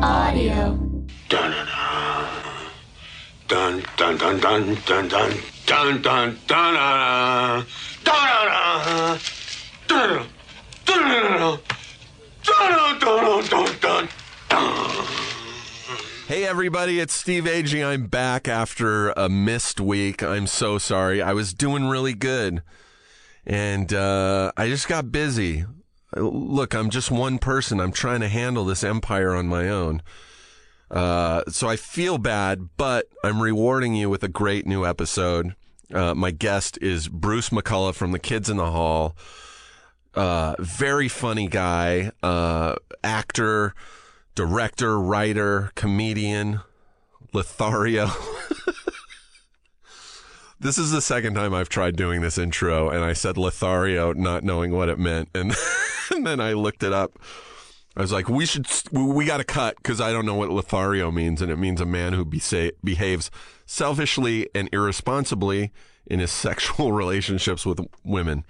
Feral Audio. Dun dun dun dun dun dun dun dun dun dun dun dun Hey everybody, it's Steve Agee. I'm back after a missed week. I'm so sorry. I was doing really good. And uh, I just got busy. Look, I'm just one person. I'm trying to handle this empire on my own. Uh, so I feel bad, but I'm rewarding you with a great new episode. Uh, my guest is Bruce McCulloch from The Kids in the Hall. Uh, very funny guy, uh, actor, director, writer, comedian, Lothario. this is the second time I've tried doing this intro, and I said Lothario, not knowing what it meant, and, and then I looked it up. I was like, we should, we got to cut because I don't know what Lothario means, and it means a man who be- behaves selfishly and irresponsibly in his sexual relationships with women.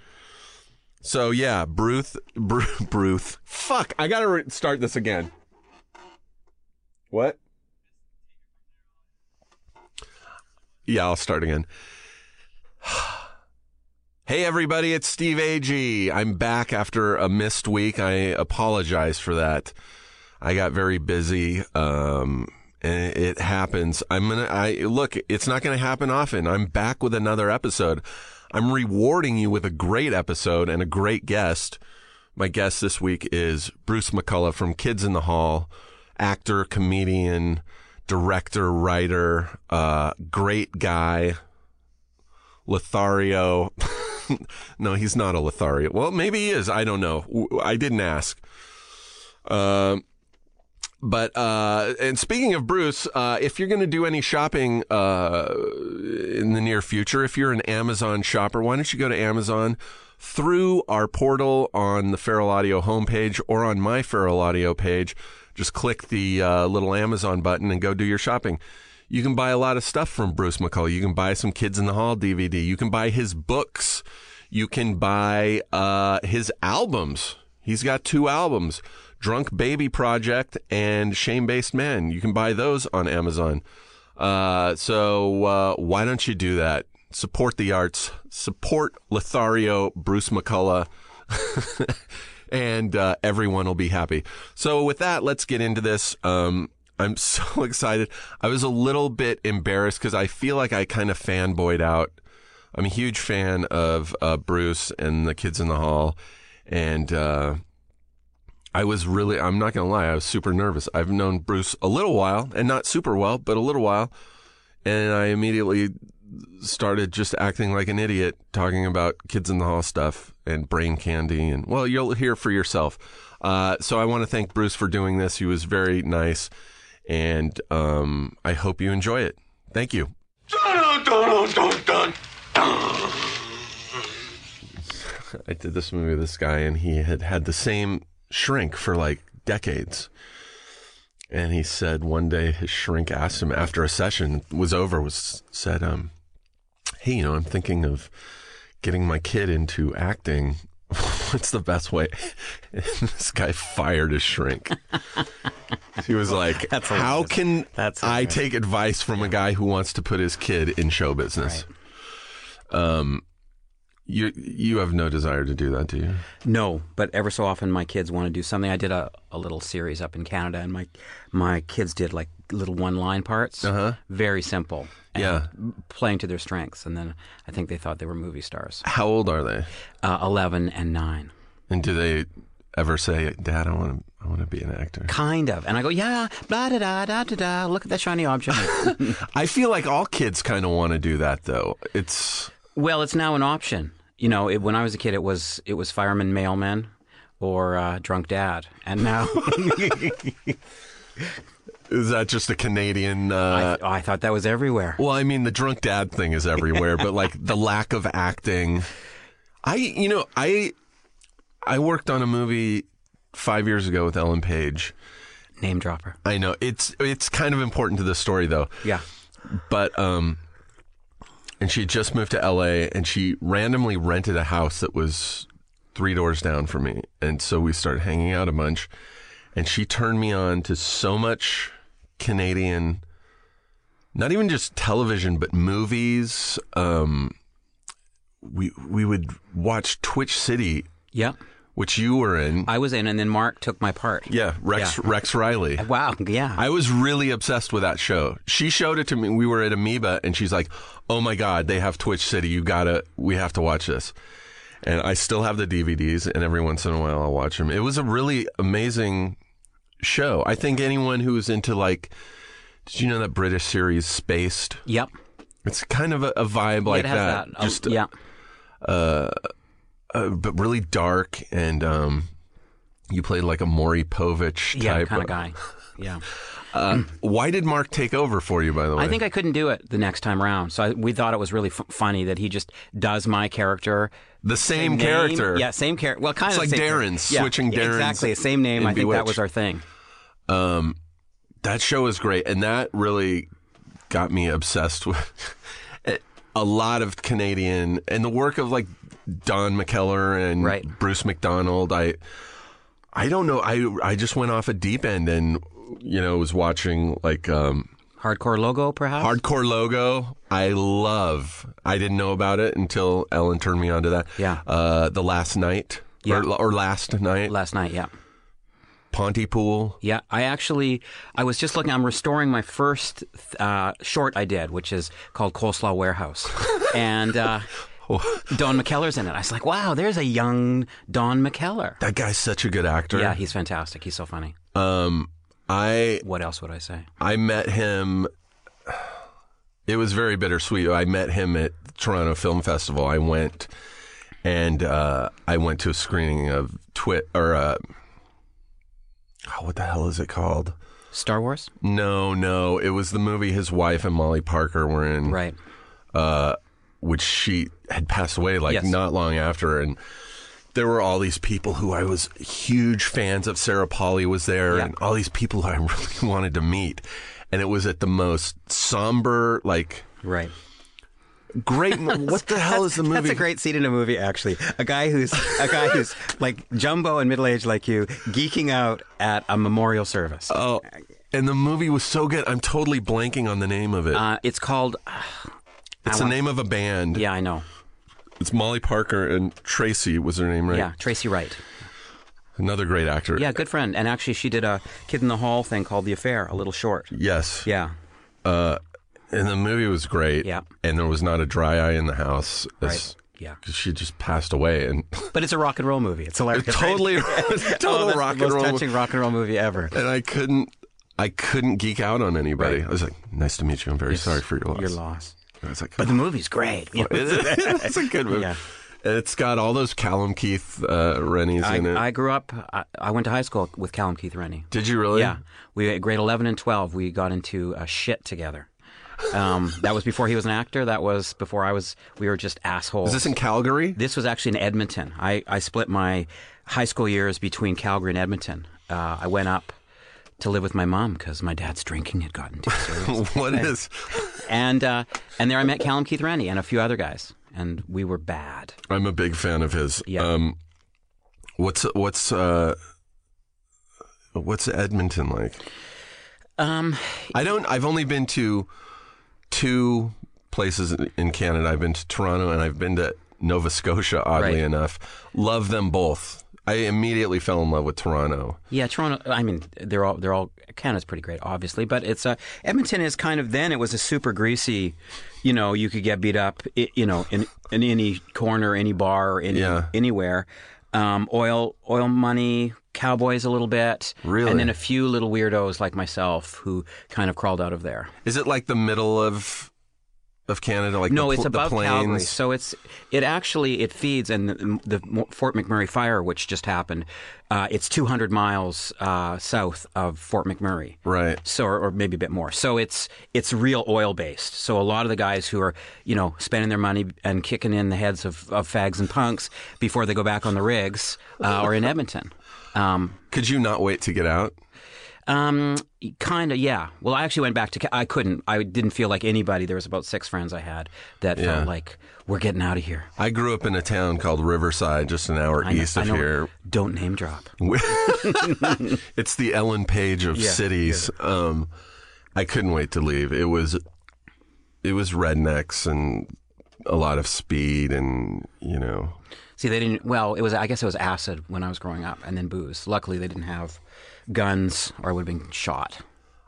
So yeah, Bruth, Bruce, Bruce. Fuck, I gotta re- start this again. What? Yeah, I'll start again. Hey everybody, it's Steve Agee. I'm back after a missed week. I apologize for that. I got very busy. Um, and it happens. I'm gonna. I look. It's not gonna happen often. I'm back with another episode. I'm rewarding you with a great episode and a great guest. My guest this week is Bruce McCulloch from Kids in the Hall, actor, comedian, director, writer, uh, great guy. Lothario. no, he's not a Lothario. Well, maybe he is. I don't know. I didn't ask. Um, but uh, and speaking of Bruce, uh, if you're going to do any shopping uh, in the near future, if you're an Amazon shopper, why don't you go to Amazon through our portal on the Feral Audio homepage or on my Feral Audio page? Just click the uh, little Amazon button and go do your shopping. You can buy a lot of stuff from Bruce McCulloch. You can buy some Kids in the Hall DVD. You can buy his books. You can buy uh, his albums. He's got two albums. Drunk Baby Project and Shame Based Man. You can buy those on Amazon. Uh, so uh, why don't you do that? Support the arts. Support Lothario, Bruce McCulloch. and uh, everyone will be happy. So with that, let's get into this. Um, I'm so excited. I was a little bit embarrassed because I feel like I kind of fanboyed out. I'm a huge fan of uh, Bruce and the kids in the hall, and uh, I was really, I'm not going to lie, I was super nervous. I've known Bruce a little while and not super well, but a little while. And I immediately started just acting like an idiot talking about kids in the hall stuff and brain candy. And well, you'll hear for yourself. Uh, so I want to thank Bruce for doing this. He was very nice. And um, I hope you enjoy it. Thank you. I did this movie with this guy, and he had had the same shrink for like decades. And he said one day his shrink asked him after a session was over, was said, um, Hey, you know, I'm thinking of getting my kid into acting. What's the best way? And this guy fired his shrink. he was like, That's How hilarious. can That's I hilarious. take advice from a guy who wants to put his kid in show business? Um, you you have no desire to do that, do you? No, but ever so often my kids want to do something. I did a, a little series up in Canada, and my my kids did like little one line parts. Uh-huh. Very simple. Yeah. Playing to their strengths, and then I think they thought they were movie stars. How old are they? Uh, Eleven and nine. And do they ever say, "Dad, I want to, I want to be an actor"? Kind of. And I go, yeah, blah da da da da da. Look at that shiny object. I feel like all kids kind of want to do that, though. It's well, it's now an option. You know, it, when I was a kid, it was it was fireman, mailman, or uh, drunk dad, and now Is that just a Canadian? I, Uh, oh, I thought that was everywhere. well, I mean, the drunk dad thing is everywhere, but like the lack of acting. I, you know, I, I worked on a movie five years ago with Ellen Page. Name dropper. I know it's it's kind of important to the story though. Yeah. but um and she had just moved to LA and she randomly rented a house that was three doors down from me and so we started hanging out a bunch and she turned me on to so much Canadian not even just television but movies um we we would watch Twitch City Yep. which you were in I was in, and then Mark took my part. yeah Rex Yeah. Rex Riley Wow. Yeah. I was really obsessed with that show. She showed it to me. We were at Amoeba, and she's like, "Oh my god, they have Twitch City. You gotta, we have to watch this." And I still have the DVDs, and every once in a while I'll watch them. It was a really amazing show. I think anyone who's into like, did you know that British series Spaced? yep. It's kind of a, a vibe like has that. that. Oh, Just yeah. uh, but really dark, and um, you played like a Maury Povich Yeah. type Kind of guy. Yeah. Uh, why did Mark take over for you? By the way, I think I couldn't do it the next time around. So I, we thought it was really f- funny that he just does my character. The same, name. character. Yeah, same character. Well, kind It's of like the same character. Darren's, Yeah, switching yeah, Darren's Exactly, same name. I think that was our thing. Um, that show was great, and that really got me obsessed with a lot of Canadian and the work of like Don McKellar and Right. Bruce McDonald. I I don't know. I I just went off a deep end and you know was watching like um, Hardcore logo, perhaps. Hardcore Logo. I love. I didn't know about it until Ellen turned me onto that. Yeah. Uh, the last night. Yeah. Or, or last night. Last night, yeah. Pontypool. Yeah, I actually, I was just looking. I'm restoring my first uh, short I did, which is called Coleslaw Warehouse, and uh, Don McKellar's in it. I was like, wow, there's a young Don McKellar. That guy's such a good actor. Yeah, he's fantastic. He's so funny. Um, I What else would I say? I met him. It was very bittersweet. I met him at Toronto Film Festival. I went and uh, I went to a screening of Twit or uh, oh, what the hell is it called? Star Wars, No, no, it was the movie his wife and Molly Parker were in, right? uh, which she had passed away like Yes. not long after, and there were all these people who I was huge fans of. Sarah Polley was there, Yeah. and all these people I really wanted to meet, and it was at the most somber, like Right. great. what the hell is the movie? That's a great scene in a movie, actually. A guy who's a guy who's like jumbo and middle aged like you, geeking out at a memorial service. Oh, and the movie was so good. I'm totally blanking on the name of it. Uh, it's called. it's the name of a band. Yeah, I know. It's Molly Parker and Tracy was her name, right? Yeah, Tracy Wright. Another great actor. Yeah, good friend. And actually, she did a Kid in the Hall thing called The Affair, a little short. Yes. Yeah, Uh, and the movie was great. Yeah. And there was not a dry eye in the house. right. Yeah, she just passed away, and but it's a rock and roll movie. It's hilarious. totally, Oh, total that's rock the and most roll. touching rock and roll movie ever. And I couldn't, I couldn't geek out on anybody. Right. I was like, "Nice to meet you. I'm very sorry for your loss." Your loss. I was like, But the movie's great. It's a good movie. Yeah. And it's got all those Callum Keith uh, Rennies I, in it. I grew up. I, I went to high school with Callum Keith Rennie. Did you really? Yeah, we at grade eleven and twelve. We got into a shit together. Um, that was before he was an actor. That was before I was. We were just assholes. Is this in Calgary? This was actually in Edmonton. I, I split my high school years between Calgary and Edmonton. Uh, I went up to live with my mom because my dad's drinking had gotten too serious. what is? and uh, and there I met Callum Keith Rennie and a few other guys, and we were bad. I'm a big fan of his. Yeah. Um, what's what's uh, what's Edmonton like? Um, I don't. I've only been to two places in Canada. I've been to Toronto and I've been to Nova Scotia. Oddly Right. enough, love them both. I immediately fell in love with Toronto. yeah, Toronto. I mean, they're all they're all Canada's pretty great, obviously, but it's uh, Edmonton is kind of then it was a super greasy. You know, you could get beat up. You know, in in any corner, any bar, any Yeah. anywhere. Um, oil oil money, cowboys a little bit, Really? and then a few little weirdos like myself who kind of crawled out of there. Is it like the middle of of Canada? Like No, the, it's above plains? Calgary, so it's it actually it feeds and the, the Fort McMurray fire, which just happened. Uh, it's 200 miles uh, south of Fort McMurray, Right. So, or, or maybe a bit more. So it's it's real oil based. So a lot of the guys who are you know spending their money and kicking in the heads of, of fags and punks before they go back on the rigs uh, are in Edmonton. Um, Could you not wait to get out? Um, kind of, yeah. Well, I actually went back to. I couldn't. I didn't feel like anybody. There was about six friends I had that Yeah. felt like we're getting out of here. I grew up in a town called Riverside, just an hour know- east of here. Don't name drop. it's the Ellen Page of Yeah, cities. Um, I couldn't wait to leave. It was, it was rednecks and a lot of speed, and you know, See, they didn't. Well, it was. I guess it was acid when I was growing up, and then booze. Luckily, they didn't have guns, or I would have been shot.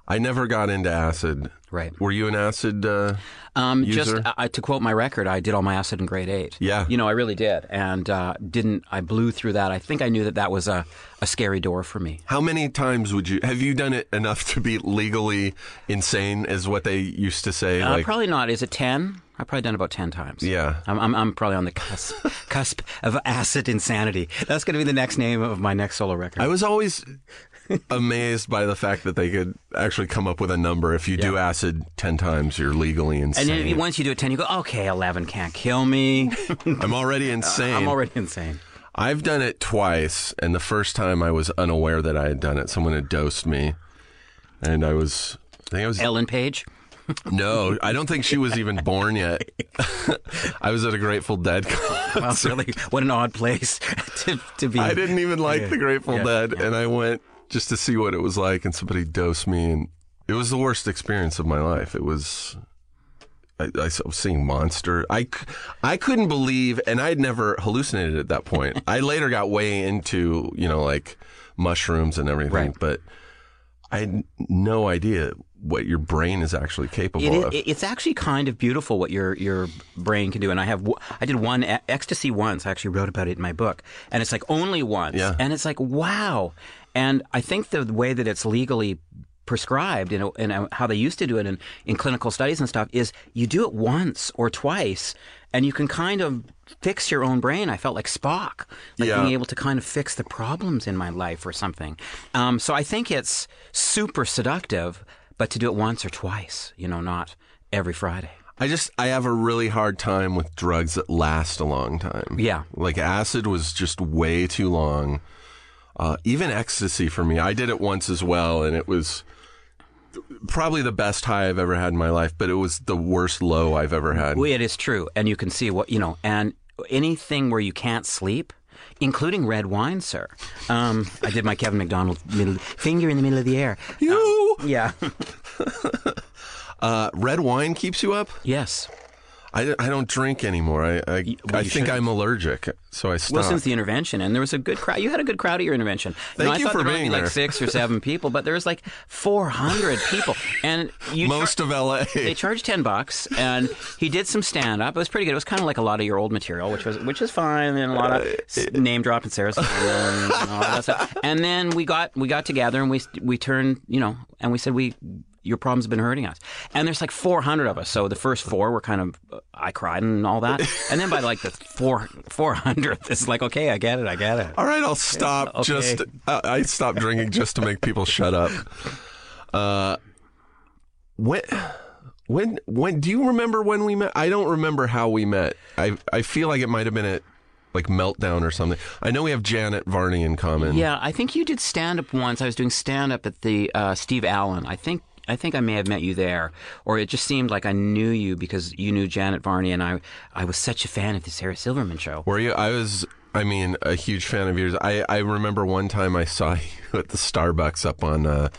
I never got into acid. Right. Were you an acid? Uh, Um, just User? uh, to quote my record, I did all my acid in grade eight. Yeah. you know, I really did, and uh, didn't. I blew through that. I think I knew that that was a, a scary door for me. how many times would you have you done it enough to be legally insane? Is what they used to say. Uh, like, probably not. Is it ten? I've probably done it about ten times. Yeah. I'm, I'm, I'm probably on the cusp, cusp of acid insanity. That's going to be the next name of my next solo record. I was always amazed by the fact that they could actually come up with a number. If you do acid ten times, you're legally insane. and then once you do it ten, you go, okay, eleven can't kill me. I'm already uh, insane. I'm already insane. I've done it twice, and the first time I was unaware that I had done it. Someone had dosed me, and I was. I think I was. Ellen Page. no, I don't think she was even born yet. I was at a Grateful Dead concert. Wow, really, what an odd place to, to be. I didn't even like the Grateful Yeah, Dead, and I went just to see what it was like, and somebody dosed me, and it was the worst experience of my life. It was. I, I was seeing monster. I, I couldn't believe, and I'd never hallucinated at that point. I later got way into you know like mushrooms and everything, Right. but I had no idea what your brain is actually capable It of. it's actually kind of beautiful what your your brain can do. And I have I did one ecstasy once. I actually wrote about it in my book, and it's like only once. Yeah. And it's like wow. And I think the way that it's legally prescribed and, and how they used to do it in, in clinical studies and stuff is you do it once or twice and you can kind of fix your own brain. I felt like Spock, like Yeah. being able to kind of fix the problems in my life or something. Um, so I think it's super seductive, but to do it once or twice, you know, not every Friday. I just I have a really hard time with drugs that last a long time. Yeah. Like acid was just way too long. Uh, even ecstasy for me, I did it once as well, and it was probably the best high I've ever had in my life, but it was the worst low I've ever had. Well, it is true, and you can see what you know, and anything where you can't sleep. Including red wine, sir. Um, I did my Kevin McDonald middle, finger in the middle of the air. You Yeah. uh, red wine keeps you up. yes. I, I don't drink anymore. I I, well, I think shouldn't. I'm allergic, so I stopped. Well, since the intervention, and there was a good crowd. You had a good crowd at your intervention. Thank I you thought for there being be like six or seven people, but there was like 400 people, and you char- most of LA. They charged ten bucks, and he did some stand up. It was pretty good. It was kind of like a lot of your old material, which was which is fine, and a lot of uh, s- name dropping Sarah Silverman and all that stuff. And then we got we got together and we we turned you know and we said we. Your problems have been hurting us, and there's like 400 of us. So the first four were kind of, uh, I cried and all that, and then by like the four 400th, it's like, okay, I get it, I get it. All right, I'll stop. Okay. Just uh, I stopped drinking just to make people shut up. Uh, when when when do you remember when we met? I don't remember how we met. I I feel like it might have been at like meltdown or something. I know we have Janet Varney in common. Yeah, I think you did stand up once. I was doing stand up at the uh, Steve Allen. I think I think I may have met you there, or it just seemed like I knew you because you knew Janet Varney, and I I was such a fan of the Sarah Silverman show. Were you? I was. I mean, a huge fan of yours. I I remember one time I saw you at the Starbucks up on uh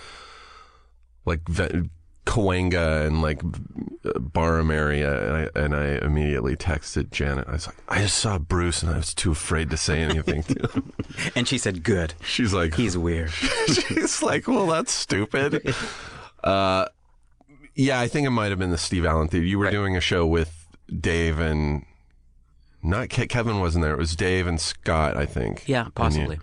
like. Ve- Cahuenga and like Barham area, and I, and I immediately texted Janet. I was like, I just saw Bruce, and I was too afraid to say anything to him. And she said, "Good, She's like, he's weird." she's like, well, that's stupid. Uh, yeah, I think it might have been the Steve Allen theater. You were Right. doing a show with Dave and not Ke- Kevin wasn't there. It was Dave and Scott, I think. Yeah, possibly.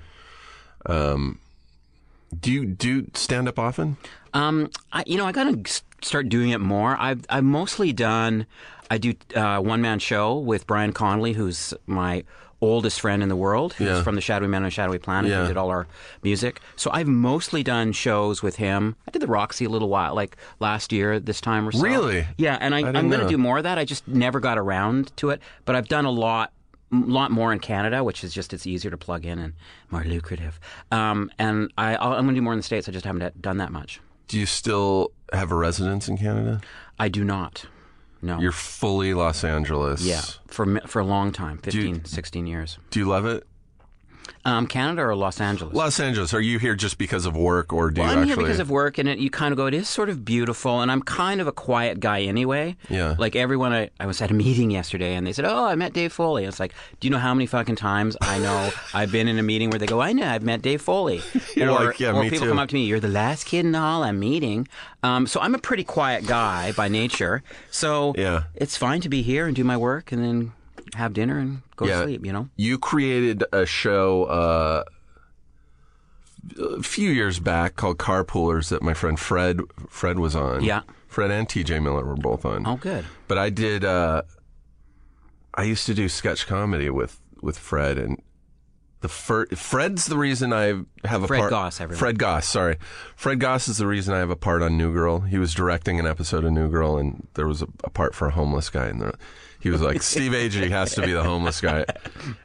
do you do stand up often? Um, I, you know, I gotta start doing it more. I've I've mostly done. I do uh, one man show with Brian Connolly, who's my oldest friend in the world. who's Yeah. from the Shadowy Man on Shadowy Planet. Yeah. He did all our music. So I've mostly done shows with him. I did the Roxy a little while, like last year this time or so. Really? Yeah, and I, I'm going to do more of that. I just never got around to it. But I've done a lot, a lot more in Canada, which is just it's easier to plug in and more lucrative. Um, and I, I'm going to do more in the states. I just haven't done that much. Do you still have a residence in Canada? I do not. No. You're fully Los Angeles. yeah, for for a long time, you- 15, 16 years. Do you love it? Um, Canada or Los Angeles? Los Angeles. Are you here just because of work, or do Well, you I'm actually? here because of work, and it, you kind of go. It is sort of beautiful, and I'm kind of a quiet guy anyway. Yeah. Like everyone, I, I was at a meeting yesterday, and they said, "Oh, I met Dave Foley." It's like, do you know how many fucking times I know I've been in a meeting where they go, "I know I've met Dave Foley," You're or, like, "Yeah, or people too." come up to me, "You're the last kid in the hall I'm meeting." Um, so I'm a pretty quiet guy by nature. So Yeah. it's fine to be here and do my work, and then have dinner and go Yeah. to sleep. You know. You created a show uh, a few years back called Carpoolers that my friend Fred Fred was on. Yeah. Fred and TJ Miller were both on. Oh, good. But I did. Uh, I used to do sketch comedy with with Fred and the fir- Fred's the reason I have a Fred part. Goss, everyone. Fred Goss, sorry. Fred Goss is the reason I have a part on New Girl. He was directing an episode of New Girl, and there was a, a part for a homeless guy, and there, he was like, "Steve Agee has to be the homeless guy,"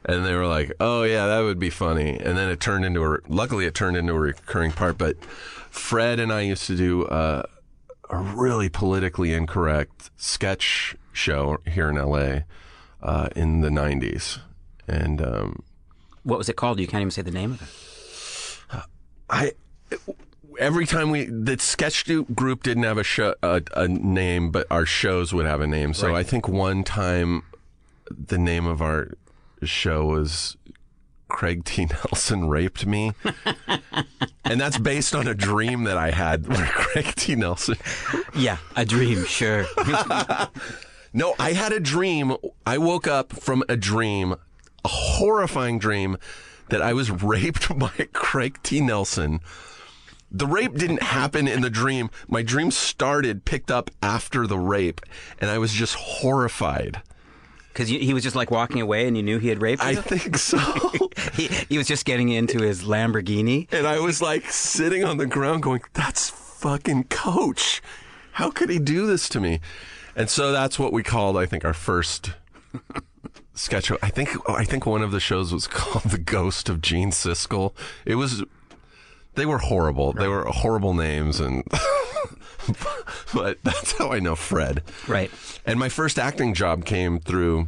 and they were like, "Oh yeah, that would be funny." And then it turned into a. Luckily, it turned into a recurring part. But Fred and I used to do. Uh, a really politically incorrect sketch show here in LA uh, in the 90s. And um, What was it called? You can't even say the name of it. I every time we the sketch group didn't have a show a, a name, but our shows would have a name. So I think one time the name of our show was Craig T. Nelson raped me. and that's based on a dream that I had where Craig T. Nelson Yeah, a dream. Sure. No, I had a dream. I woke up from a dream, a horrifying dream, that I was raped by Craig T. Nelson. The rape didn't happen in the dream. My dream started, picked up after the rape, and I was just horrified. Because he was just like walking away, and you knew he had raped I think so. he, he was just getting into his Lamborghini. and I was like sitting on the ground going, that's fucking coach. How could he do this to me? And so that's what we called, I think, our first sketch. I think I think one of the shows was called The Ghost of Gene Siskel. It was they were horrible. They were horrible names and but that's how I know Fred. Right. And my first acting job came through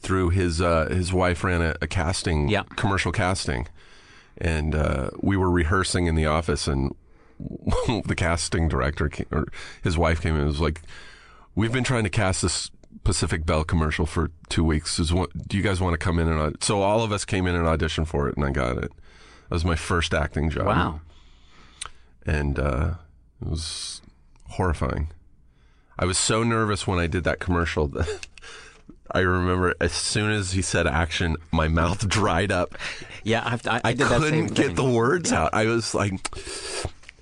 through his uh, his wife ran a, a casting Yeah. commercial casting, and uh, we were rehearsing in the office, and the casting director came, or his wife came in and was like, "We've been trying to cast this." Pacific Bell commercial for two weeks. Is what, do you guys want to come in and aud-" so all of us came in and auditioned for it, and I got it. That was my first acting job Wow. and uh, it was horrifying. I was so nervous when I did that commercial that I remember as soon as he said action, my mouth dried up. Yeah, I've, I, I I, did that same couldn't get the words out. I was like,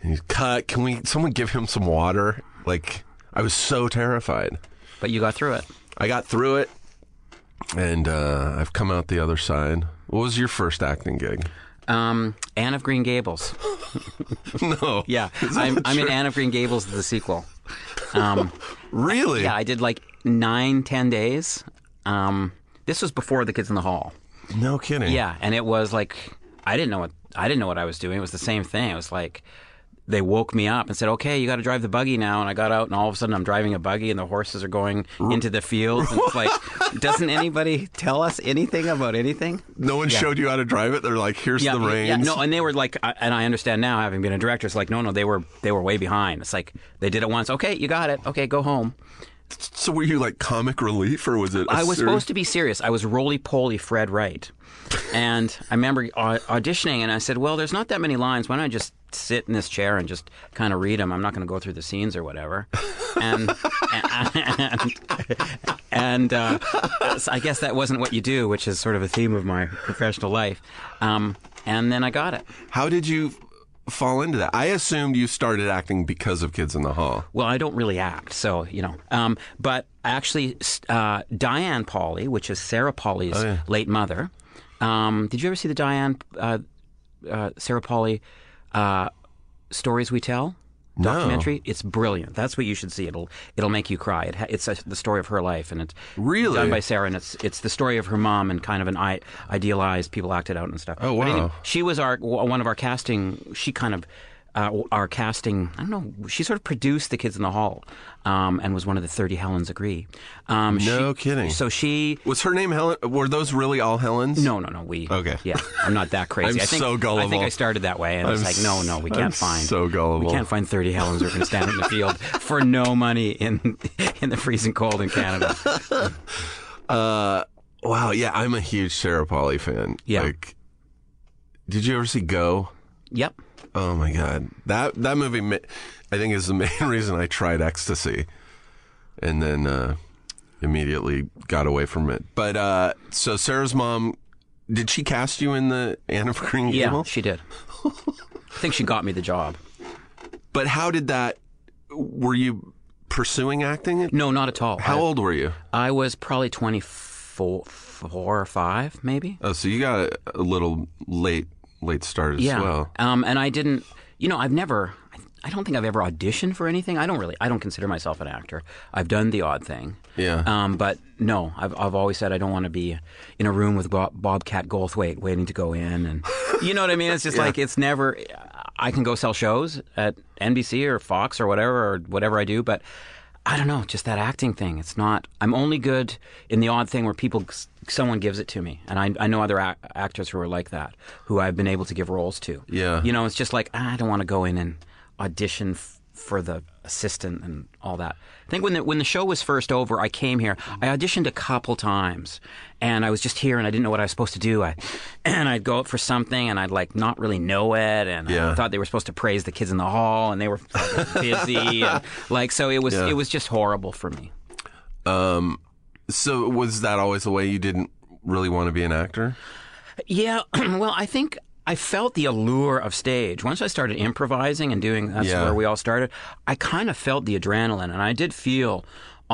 "He's cut. Can we? Someone give him some water?" Like I was so terrified. But you got through it. I got through it, and uh, I've come out the other side. What was your first acting gig? Um, Anne of Green Gables. no. Yeah, I'm, I'm in Anne of Green Gables, the sequel. Um, Really? yeah, I did like nine, ten days. Um, this was before the Kids in the Hall. No kidding. Yeah, and it was like I didn't know what I didn't know what I was doing. It was the same thing. It was like they woke me up and said, "Okay, you got to drive the buggy now." And I got out, and all of a sudden, I'm driving a buggy, and the horses are going into the fields. And it's like, doesn't anybody tell us anything about anything? No one showed you how to drive it. They're like, "Here's Yeah, the reins." yeah, no, and they were like, I- and I understand now, having been a director, it's like, no, no, they were they were way behind. It's like they did it once. Okay, you got it. Okay, go home. So were you like comic relief, or was it? I I was supposed to be serious. I was roly poly Fred Wright. And I remember auditioning, and I said, Well, there's not that many lines. Why don't I just sit in this chair and just kind of read them? I'm not going to go through the scenes or whatever. And, and, and uh, I guess that wasn't what you do, which is sort of a theme of my professional life. Um, and then I got it. How did you? fall into that? I assumed you started acting because of Kids in the Hall. Well, I don't really act, so you know. Um, but actually, uh, Diane Polley, which is Sarah Polley's Oh, yeah. late mother. Um, did you ever see the Diane uh, uh, Sarah Polley uh, stories we tell? No. Documentary. It's brilliant. That's what you should see. It'll it'll make you cry. It ha- it's a, the story of her life, and it's Really? done by Sarah, and it's it's the story of her mom and kind of an I- idealized people acted out and stuff. Oh, But anyway, wow. she was our one of our casting. She kind of uh, our casting. I don't know. She sort of produced the Kids in the Hall, um, and was one of the thirty Helens agree. Um, No she- kidding. So she. Was her name Helen? Were those really all Helens? No, no, no. We Okay. Yeah, I'm not that crazy. I'm I think, so gullible. I think I started that way, and I'm like, no, no, we can't I'm find. so gullible. We can't find 30 Helens who are to stand in the field for no money in in the freezing cold in Canada. Uh, wow. Yeah, I'm a huge Sarah Polley fan. Yeah. Like, did you ever see Go? Yep. Oh my god, that that movie, I think, is the main reason I tried ecstasy, and then uh, immediately got away from it. But uh, so Sarah's mom, did she cast you in the Anne of Green Yeah, she did. I think she got me the job. But how did that? Were you pursuing acting? No, not at all. How I, old were you? I was probably 24 four or five, maybe. Oh, so you got a little late late start as yeah. well. Um, and I didn't, you know, I've never, I don't think I've ever auditioned for anything. I don't really, I don't consider myself an actor. I've done the odd thing. Yeah. Um, but no, I've, I've always said I don't want to be in a room with Bob, Bobcat Goldthwait waiting to go in. And you know what I mean? It's just like, it's never, I can go sell shows at NBC or Fox or whatever, or whatever I do, but I don't know, just that acting thing. It's not, I'm only good in the odd thing where people, someone gives it to me. And I, I know other ac- actors who are like that, who I've been able to give roles to. Yeah. You know, it's just like, ah, I don't want to go in and audition f- for the assistant and all that. I think when the, when the show was first over, I came here. I auditioned a couple times, and I was just here, and I didn't know what I was supposed to do. I and I'd go up for something, and I'd like not really know it, and Yeah. I thought they were supposed to praise the kids in the hall, and they were busy, and like so it was Yeah. it was just horrible for me. Um, so was that always the way you didn't really want to be an actor? Yeah, well, I think I felt the allure of stage. Once I started improvising and doing that's Yeah. where we all started, I kind of felt the adrenaline and I did feel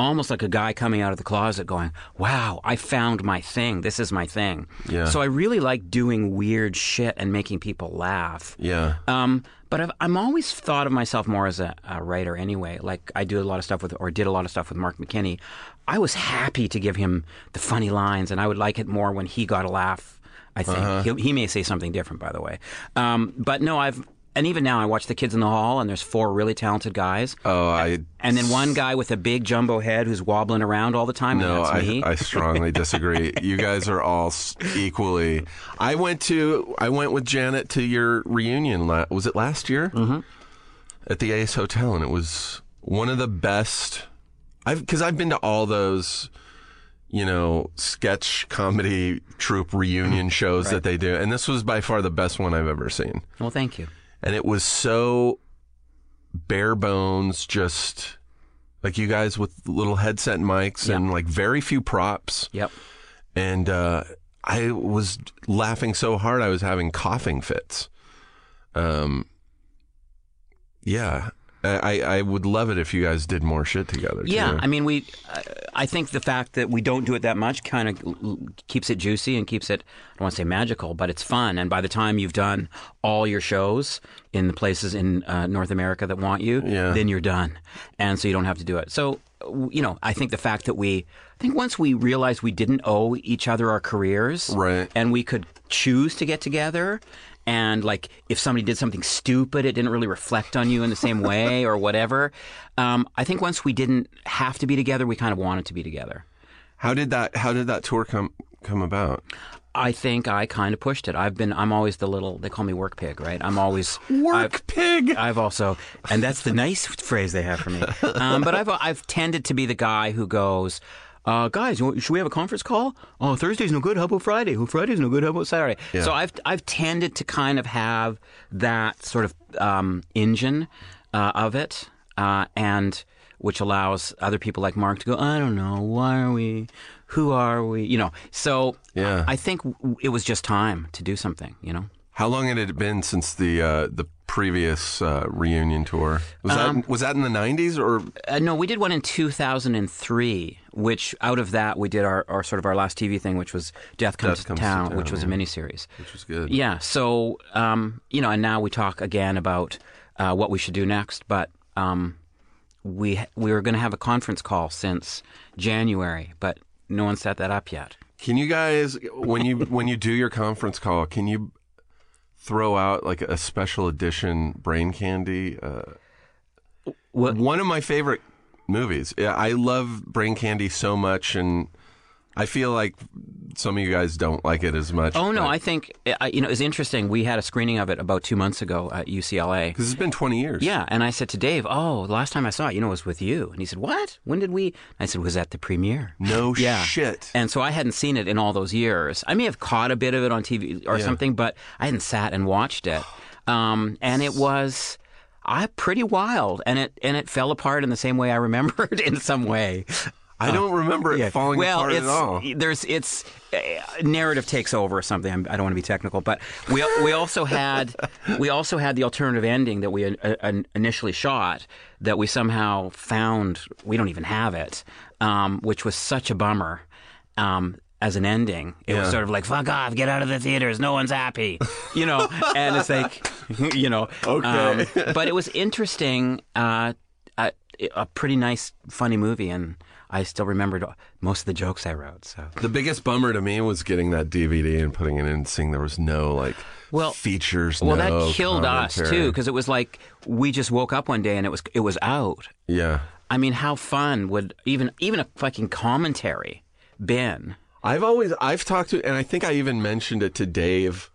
almost like a guy coming out of the closet going, "Wow, I found my thing. This is my thing." Yeah. So I really like doing weird shit and making people laugh. Yeah. Um, but I've, I'm always thought of myself more as a, a writer anyway. Like I do a lot of stuff with, or did a lot of stuff with Mark McKinney. I was happy to give him the funny lines, and I would like it more when he got a laugh. I think Uh-huh. He may say something different, by the way. Um, but no, I've and even now I watch the kids in the hall, and there's four really talented guys, Oh, I and then one guy with a big jumbo head who's wobbling around all the time. No, and that's me. I, I strongly disagree. you guys are all equally. I went to I went with Janet to your reunion. La- was it last year? Mm-hmm. At the Ace Hotel, and it was one of the best. I've because I've been to all those, you know, sketch comedy troupe reunion shows that they do, and this was by far the best one I've ever seen. well, thank you. And it was so bare bones, just like you guys with little headset mics Yeah. and like very few props Yep. and uh, I was laughing so hard I was having coughing fits. Um, yeah, I I would love it if you guys did more shit together. Yeah, too. I mean, we. I- I think the fact that we don't do it that much kind of keeps it juicy and keeps it. I don't want to say magical, but it's fun. And by the time you've done all your shows in the places in uh, North America that want you, Yeah. then you're done, and so you don't have to do it. So, you know, I think the fact that we, I think once we realized we didn't owe each other our careers, Right. and we could choose to get together. And like, if somebody did something stupid, it didn't really reflect on you in the same way, or whatever. Um, I think once we didn't have to be together, we kind of wanted to be together. how did that how did that tour come come about? I think I kind of pushed it. I've been, I'm always the little, they call me work pig, right? I'm always Work pig. I've also, and that's the nice phrase they have for me. Um, but I've I've tended to be the guy who goes, uh, guys, you should we have a conference call? Oh, Thursday's no good. How about Friday? Oh, Friday's no good. How about Saturday? Yeah. So I've I've tended to kind of have that sort of um, engine uh, of it, uh, and which allows other people like Mark to go, I don't know, why are we? Who are we? You know. So Yeah. I think w- it was just time to do something. You know. How long had it been since the uh, the previous uh, reunion tour? Was Um, that was that in the '90s or Uh, no, we did one in 2003, which out of that we did our, our sort of our last TV thing, which was Death Comes, Death Comes to, to Town, Town, which was yeah. a miniseries. which was good? Yeah. So, um, you know, and now we talk again about uh, what we should do next. But um, we we were going to have a conference call since January, but no one set that up yet. Can you guys when you when you do your conference call, can you throw out like a special edition brain candy? Uh, one of my favorite movies. Yeah, I love brain candy so much, and I feel like some of you guys don't like it as much. Oh no, I think I, you know it's interesting. We had a screening of it about two months ago at UCLA. because it's been 20 years. Yeah, and I said to Dave, "Oh, the last time I saw it, you know, was with you." And he said, "What? When did we?" I said, "Was at the premiere." No Yeah. shit. And so I hadn't seen it in all those years. I may have caught a bit of it on TV or Yeah. something, but I hadn't sat and watched it. Um, and it was I pretty wild, and it and it fell apart in the same way I remember it in some way. I don't remember it falling well, apart it's, at all. There's it's uh, narrative takes over or something. I'm, I don't want to be technical, but we we also had we also had the alternative ending that we uh, uh, initially shot that we somehow found we don't even have it, um, which was such a bummer. Um, as an ending, it was sort of like "fuck off, get out of the theaters, no one's happy," you know. and it's like, you know, Okay. um, but it was interesting. Uh, a, a pretty nice, funny movie, and I still remembered most of the jokes I wrote. So The biggest bummer to me was getting that DVD and putting it in and seeing there was no like Well- features. well, no that killed us too because it was like we just woke up one day and it was it was out. Yeah. I mean, how fun would even even a fucking commentary been? I've always I've talked to and I think I even mentioned it to Dave.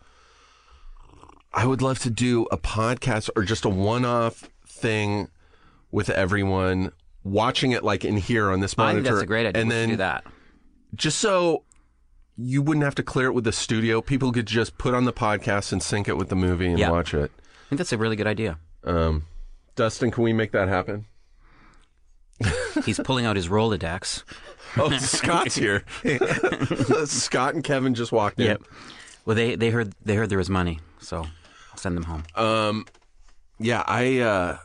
I would love to do a podcast or just a one-off thing with everyone watching it like in here on this I monitor. think that's a great idea. And then do that. just so you wouldn't have to clear it with the studio, people could just put on the podcast and sync it with the movie and Yeah. watch it. I think that's a really good idea. Um, Dustin, can we make that happen? He's pulling out his Rolodex. Oh, Scott's here. Scott and Kevin just walked in. Yep. Well, they they heard they heard there was money, so I'll send them home. Um, yeah, I uh,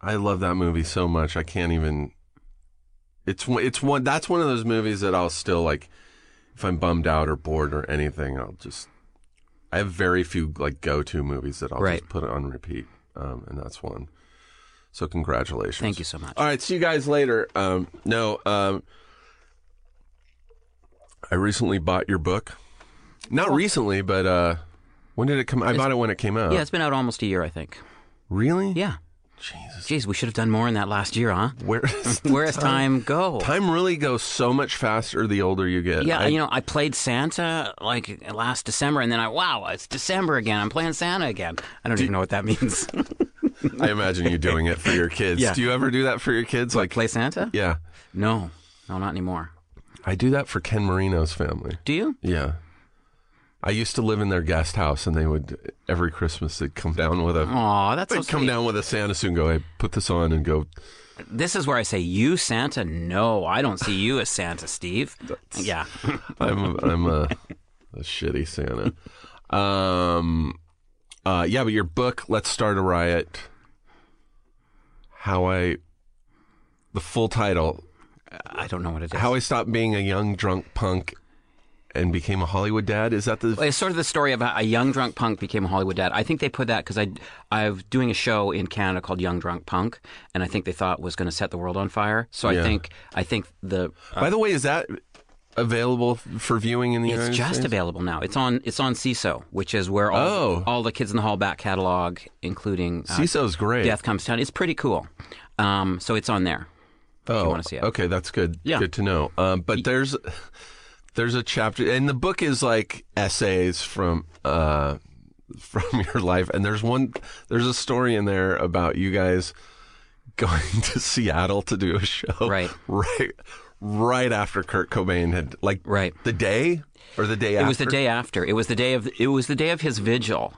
I love that movie so much. I can't even. It's it's one. That's one of those movies that I'll still like. If I'm bummed out or bored or anything, I'll just. I have very few like go-to movies that I'll Right. just put on repeat, um, and that's one. So congratulations. Thank you so much. All right, see you guys later. Um, no, um, I recently bought your book. Not recently, but uh, when did it come? I bought it when it came out. Yeah, it's been out almost a year, I think. Really? Yeah. Jesus. Jeez, we should have done more in that last year, huh? Where does Where time go? time really goes so much faster the older you get. Yeah, I- you know, I played Santa like last December, and then I wow, it's December again. I'm playing Santa again. I don't even know what that means. I imagine you doing it for your kids. Yeah. Do you ever do that for your kids? like play Santa? yeah, No, no, not anymore. I do that for Ken Marino's family. Do you? Yeah. I used to live in their guest house, and they would every Christmas they'd come down with a Oh, that's so come sweet. down with a Santa suit and go, "Hey, put this on," and go. This is where I say, "You Santa? No, I don't see you as Santa, Steve." yeah, I'm I'm a, a shitty Santa. Um, uh, yeah, but your book, "Let's Start a Riot," how I, the full title, I don't know what it is. how I stopped being a young drunk punk and became a Hollywood dad. Is that the? It's sort of the story of a, young drunk punk became a Hollywood dad. I think they put that because I I'm doing a show in Canada called Young Drunk Punk, and I think they thought was going to set the world on fire. So Yeah. I think I think the By the way, is that available for viewing in the It's United just States? available now. It's on it's on Seeso, which is where all Oh. all the Kids in the Hall back catalog, including uh, Seeso's great. Death Comes to Town. It's pretty cool. Um, so it's on there. oh, you wanna see it. Okay, that's good. Yeah. Good to know. Um, but there's there's a chapter, and the book is like essays from uh, from your life, and there's one there's a story in there about you guys going to Seattle to do a show, Right. right, right after Kurt Cobain had like Right. the day or the day It after. was the day after. It was the day of it was the day of his vigil,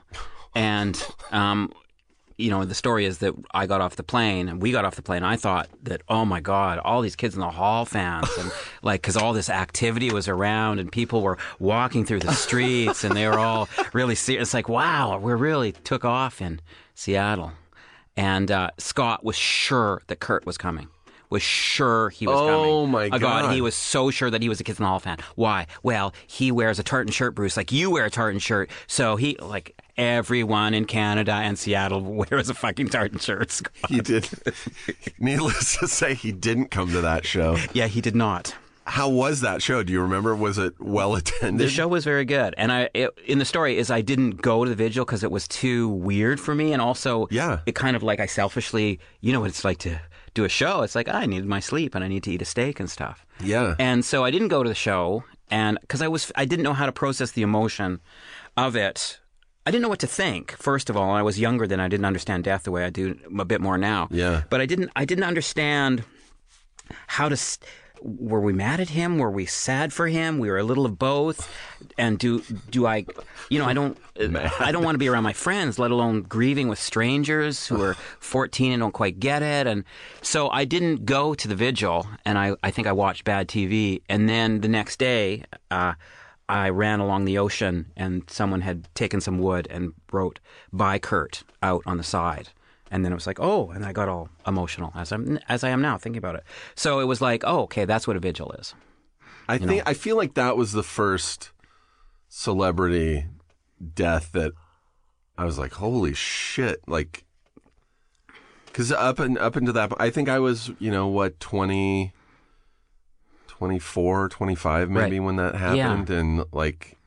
and um, you know, the story is that I got off the plane and we got off the plane. I thought that, oh my God, all these kids in the hall fans and like, cause all this activity was around and people were walking through the streets and they were all really serious. It's like, wow, we really took off in Seattle. And uh, Scott was sure that Kurt was coming. Was sure he was coming. Oh, my Oh, God. He was so sure that he was a Kids in the Hall fan. Why? Well, he wears a tartan shirt, Bruce, like you wear a tartan shirt. So he, like everyone in Canada and Seattle wears a fucking tartan shirt. Scott. He did. Needless to say, he didn't come to that show. Yeah, he did not. How was that show? Do you remember? Was it well attended? The show was very good, and I it, in the story is I didn't go to the vigil because it was too weird for me, and also Yeah. it kind of like I selfishly, you know what it's like to do a show. It's like ah, I needed my sleep and I need to eat a steak and stuff. Yeah. and so I didn't go to the show, and because I was I didn't know how to process the emotion of it. I didn't know what to think. First of all, I was younger then. I didn't understand death the way I do a bit more now. Yeah. but I didn't. I didn't understand how to. Were we mad at him? Were we sad for him? We were a little of both. And do do I, you know, I don't, I don't want to be around my friends, let alone grieving with strangers who are 14 and don't quite get it. And so I didn't go to the vigil, and I, I think I watched bad TV. And then the next day, uh, I ran along the ocean, and someone had taken some wood and wrote "by Kurt" out on the side. And then it was like, oh, and I got all emotional as I'm as I am now thinking about it. So it was like, oh, okay, that's what a vigil is. I think I feel like that was the first celebrity death that I was like, holy shit! Like, because up and up into that, I think I was, you know, what 20, 24, 25 maybe Right. when that happened, and like,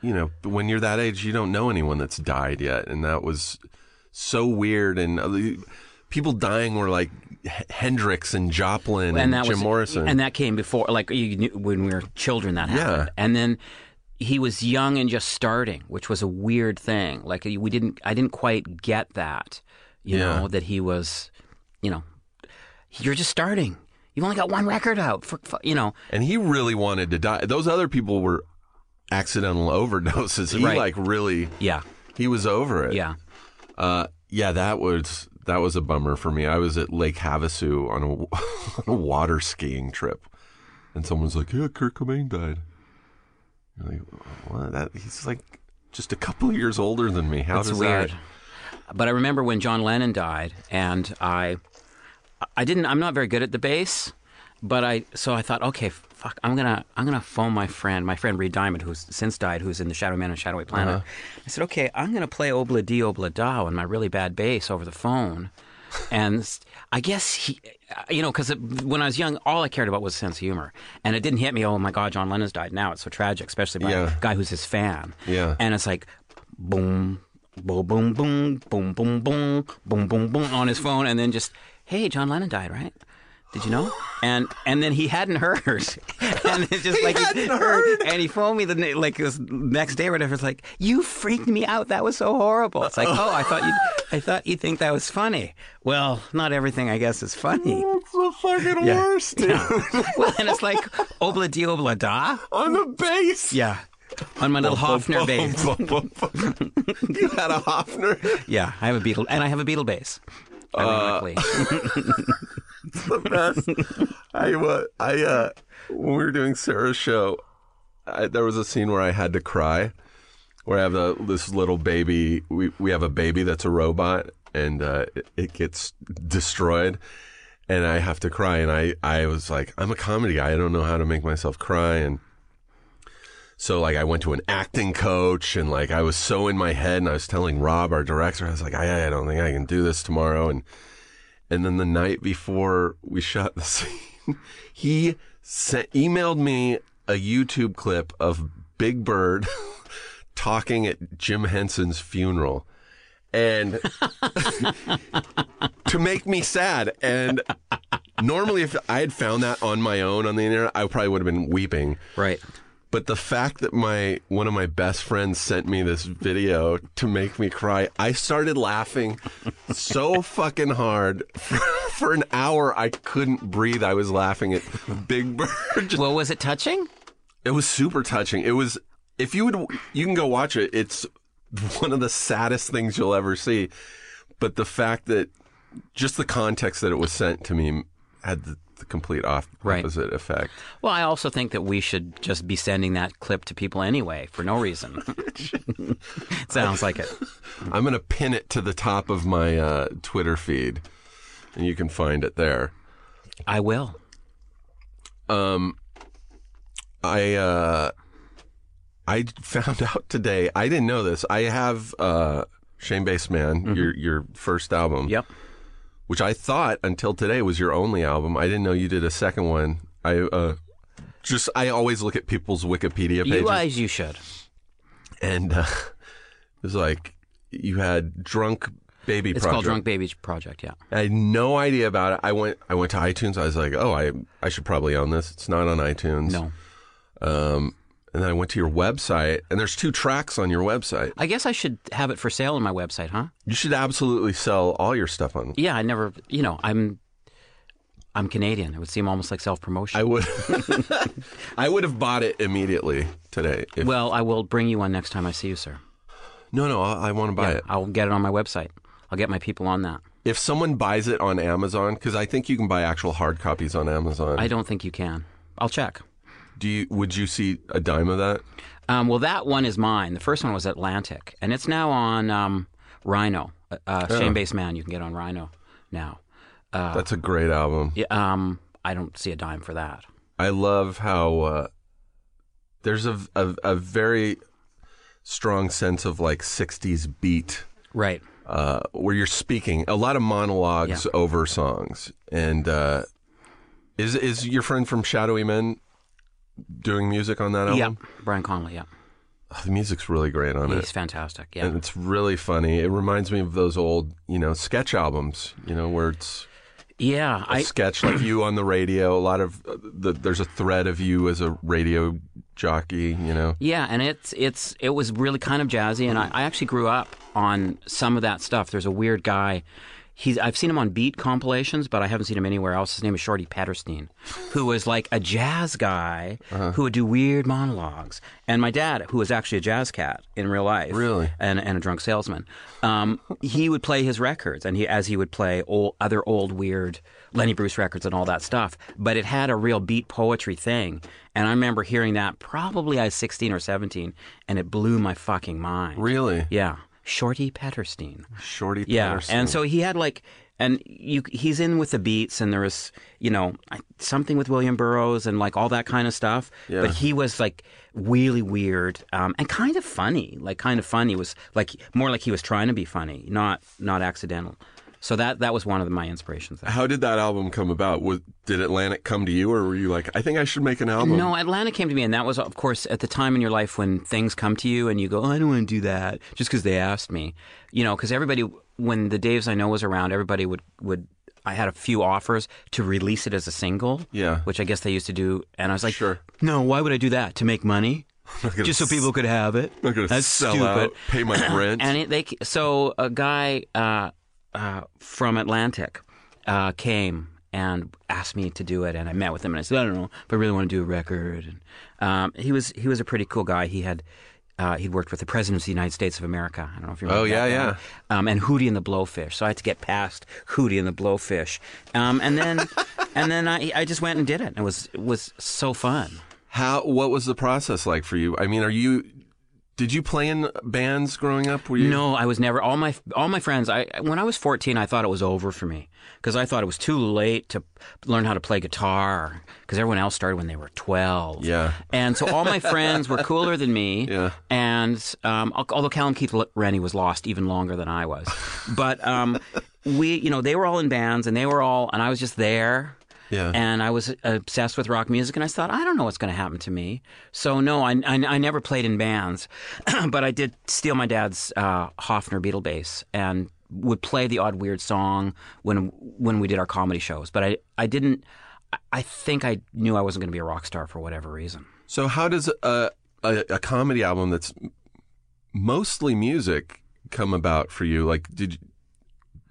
you know, when you're that age, you don't know anyone that's died yet, and that was so weird. And uh, people dying were like H- Hendrix and Joplin and, that Jim was, Morrison. and that came before, like you knew, when we were children, that happened. Yeah. And then he was young and just starting, which was a weird thing. Like we didn't, I didn't quite get that. You Yeah. know that he was, you know, you're just starting. You've only got one record out, for, for, you know. and he really wanted to die. Those other people were accidental overdoses. He Right. like really Yeah, he was over it. yeah. Uh, yeah, that was that was a bummer for me. I was at Lake Havasu on a, on a water skiing trip, and someone's like, "Yeah, Kurt Cobain died." You're like, what? That he's like just a couple of years older than me. How It's does weird. that? But I remember when John Lennon died, and I, I didn't. I'm not very good at the bass, but I. So I thought, okay, fuck, I'm gonna, I'm gonna phone my friend, my friend Reid Diamond, who's since died, who's in the Shadowy Men on a Shadowy Planet. Uh-huh. I said, okay, I'm gonna play Obla Di Obla Da on my really bad bass over the phone, and I guess he, you know, because when I was young, all I cared about was sense of humor, and it didn't hit me. Oh my God, John Lennon's died. Now it's so tragic, especially by Yeah. a guy who's his fan. Yeah. And it's like, boom, boom, boom, boom, boom, boom, boom, boom, boom, boom on his phone, and then just, hey, John Lennon died, right? Did you know? And and then he hadn't heard, and it's just like he hadn't heard? and he phoned me the like this next day or whatever. It's like you freaked me out. That was so horrible. It's like, oh, I thought you, I thought you'd think that was funny. Well, not everything, I guess, is funny. It's the fucking Yeah. worst, dude. Well, and it's like obla di obla da. on the bass. Yeah, on my little Hofner bass. you had a Hofner. Yeah, I have a Beetle, and I have a Beatle bass. Ironically, uh, the best. I uh, I uh, when we were doing Sarah's show, I, there was a scene where I had to cry, where I have a, this little baby. We we have a baby that's a robot, and uh, it, it gets destroyed, and I have to cry. And I I was like, I'm a comedy guy. I don't know how to make myself cry, and. So like I went to an acting coach and like I was so in my head and I was telling Rob our director I was like I, I don't think I can do this tomorrow and and then the night before we shot the scene, he sent, emailed me a YouTube clip of Big Bird talking at Jim Henson's funeral. And to make me sad. And normally, if I had found that on my own on the internet, I probably would have been weeping. right? But the fact that my one of my best friends sent me this video to make me cry, I started laughing so fucking hard for, for an hour. I couldn't breathe. I was laughing at Big Bird. Well, was it touching? It was super touching. It was if you would you can go watch it. It's one of the saddest things you'll ever see. but the fact that just the context that it was sent to me had the, the complete off, Right. opposite effect. Well, I also think that we should just be sending that clip to people anyway for no reason. Sounds like it. I'm going to pin it to the top of my uh, Twitter feed, and you can find it there. I will. Um, I uh, I found out today. I didn't know this. I have uh, Shame Based Man, your your first album. Yep. Which I thought until today was your only album. I didn't know you did a second one. I uh, just I always look at people's Wikipedia pages, You as you should. and uh, it was like you had Drunk Baby It's Project. called Drunk Babies Project. Yeah. I had no idea about it. I went I went to iTunes. I was like, oh, I I should probably own this. It's not on iTunes. No. Um, and then I went to your website, and there's two tracks on your website. I guess I should have it for sale on my website, huh? You should absolutely sell all your stuff on. Yeah, I never. You know, I'm. I'm Canadian. It would seem almost like self promotion. I would, I would have bought it immediately today. If, Well, I will bring you one next time I see you, sir. no, no, I, I want to buy Yeah, it. I'll get it on my website. I'll get my people on that. If someone buys it on Amazon, because I think you can buy actual hard copies on Amazon. I don't think you can. I'll check. Do you? Would you see a dime of that? Um, well, that one is mine. The first one was Atlantic, and it's now on um, Rhino. Uh, uh, Shame Based Man, you can get on Rhino now. Uh, That's a great album. Yeah, um, I don't see a dime for that. I love how uh, there's a, a a very strong sense of like '60s beat Right. uh, where you're speaking a lot of monologues over songs. And uh, is is your friend from Shadowy Men doing music on that album? Yeah. Brian Connelly. Yeah. Oh, the music's really great on He's it. It's fantastic. Yeah. And it's really funny. It reminds me of those old, you know, sketch albums, you know, where it's yeah. a I sketch like you on the radio. A lot of uh, the, there's a thread of you as a radio jockey, you know. Yeah, and it's it's it was really kind of jazzy, and I, I actually grew up on some of that stuff. There's a weird guy. He's I've seen him on beat compilations, but I haven't seen him anywhere else. His name is Shorty Petterstein, who was like a jazz guy who would do weird monologues. And my dad, who was actually a jazz cat in real life, Really? and and a drunk salesman, um, he would play his records, and he as he would play old, other old weird Lenny Bruce records and all that stuff. But it had a real beat poetry thing, and I remember hearing that probably I was sixteen or seventeen, and it blew my fucking mind. Really? Yeah, Shorty Petterstein. Shorty Yeah, Patterson. and so he had like, and you, he's in with the beats, and there was, you know, something with William Burroughs and like all that kind of stuff. Yeah. But he was like really weird um, and kind of funny, like kind of funny was like more like he was trying to be funny, not not accidental. So that that was one of my inspirations. There. How did that album come about? Was, did Atlantic come to you, or were you like, I think I should make an album? No, Atlantic came to me, and that was, of course, at the time in your life when things come to you and you go, oh, I don't want to do that just because they asked me. You know, because everybody, when the Daves I Know was around, everybody would, would, I had a few offers to release it as a single. Yeah. Which I guess they used to do. And I was like, Sure. no, why would I do that? To make money? Just so people could have it? I'm not That's sell stupid. out, pay my rent. And it, they so a guy uh, uh, from Atlantic uh, came and asked me to do it, and I met with him, and I said, I don't know if I really want to do a record. And um, he was he was a pretty cool guy. He had. Uh, he'd worked with the President of the United States of America. I don't know if you remember. Oh, yeah, guy. Um, and Hootie and the Blowfish. So I had to get past Hootie and the Blowfish, um, and then and then I I just went and did it. It was it was so fun. How? What was the process like for you? I mean, are you? Did you play in bands growing up? Were you? No, I was never. All my all my friends. I when I was fourteen, I thought it was over for me because I thought it was too late to learn how to play guitar because everyone else started when they were twelve. Yeah. and so all my friends were cooler than me. Yeah. and um, although Callum Keith Rennie was lost even longer than I was, but um, we, you know, they were all in bands and they were all, and I was just there. Yeah. And I was obsessed with rock music, and I thought, I don't know what's going to happen to me. So, no, I, I, I never played in bands, but I did steal my dad's uh, Hofner Beatle bass and would play the odd weird song when when we did our comedy shows. But I, I didn't. I- I think I knew I wasn't going to be a rock star for whatever reason. So how does a, a a comedy album that's mostly music come about for you? Like, did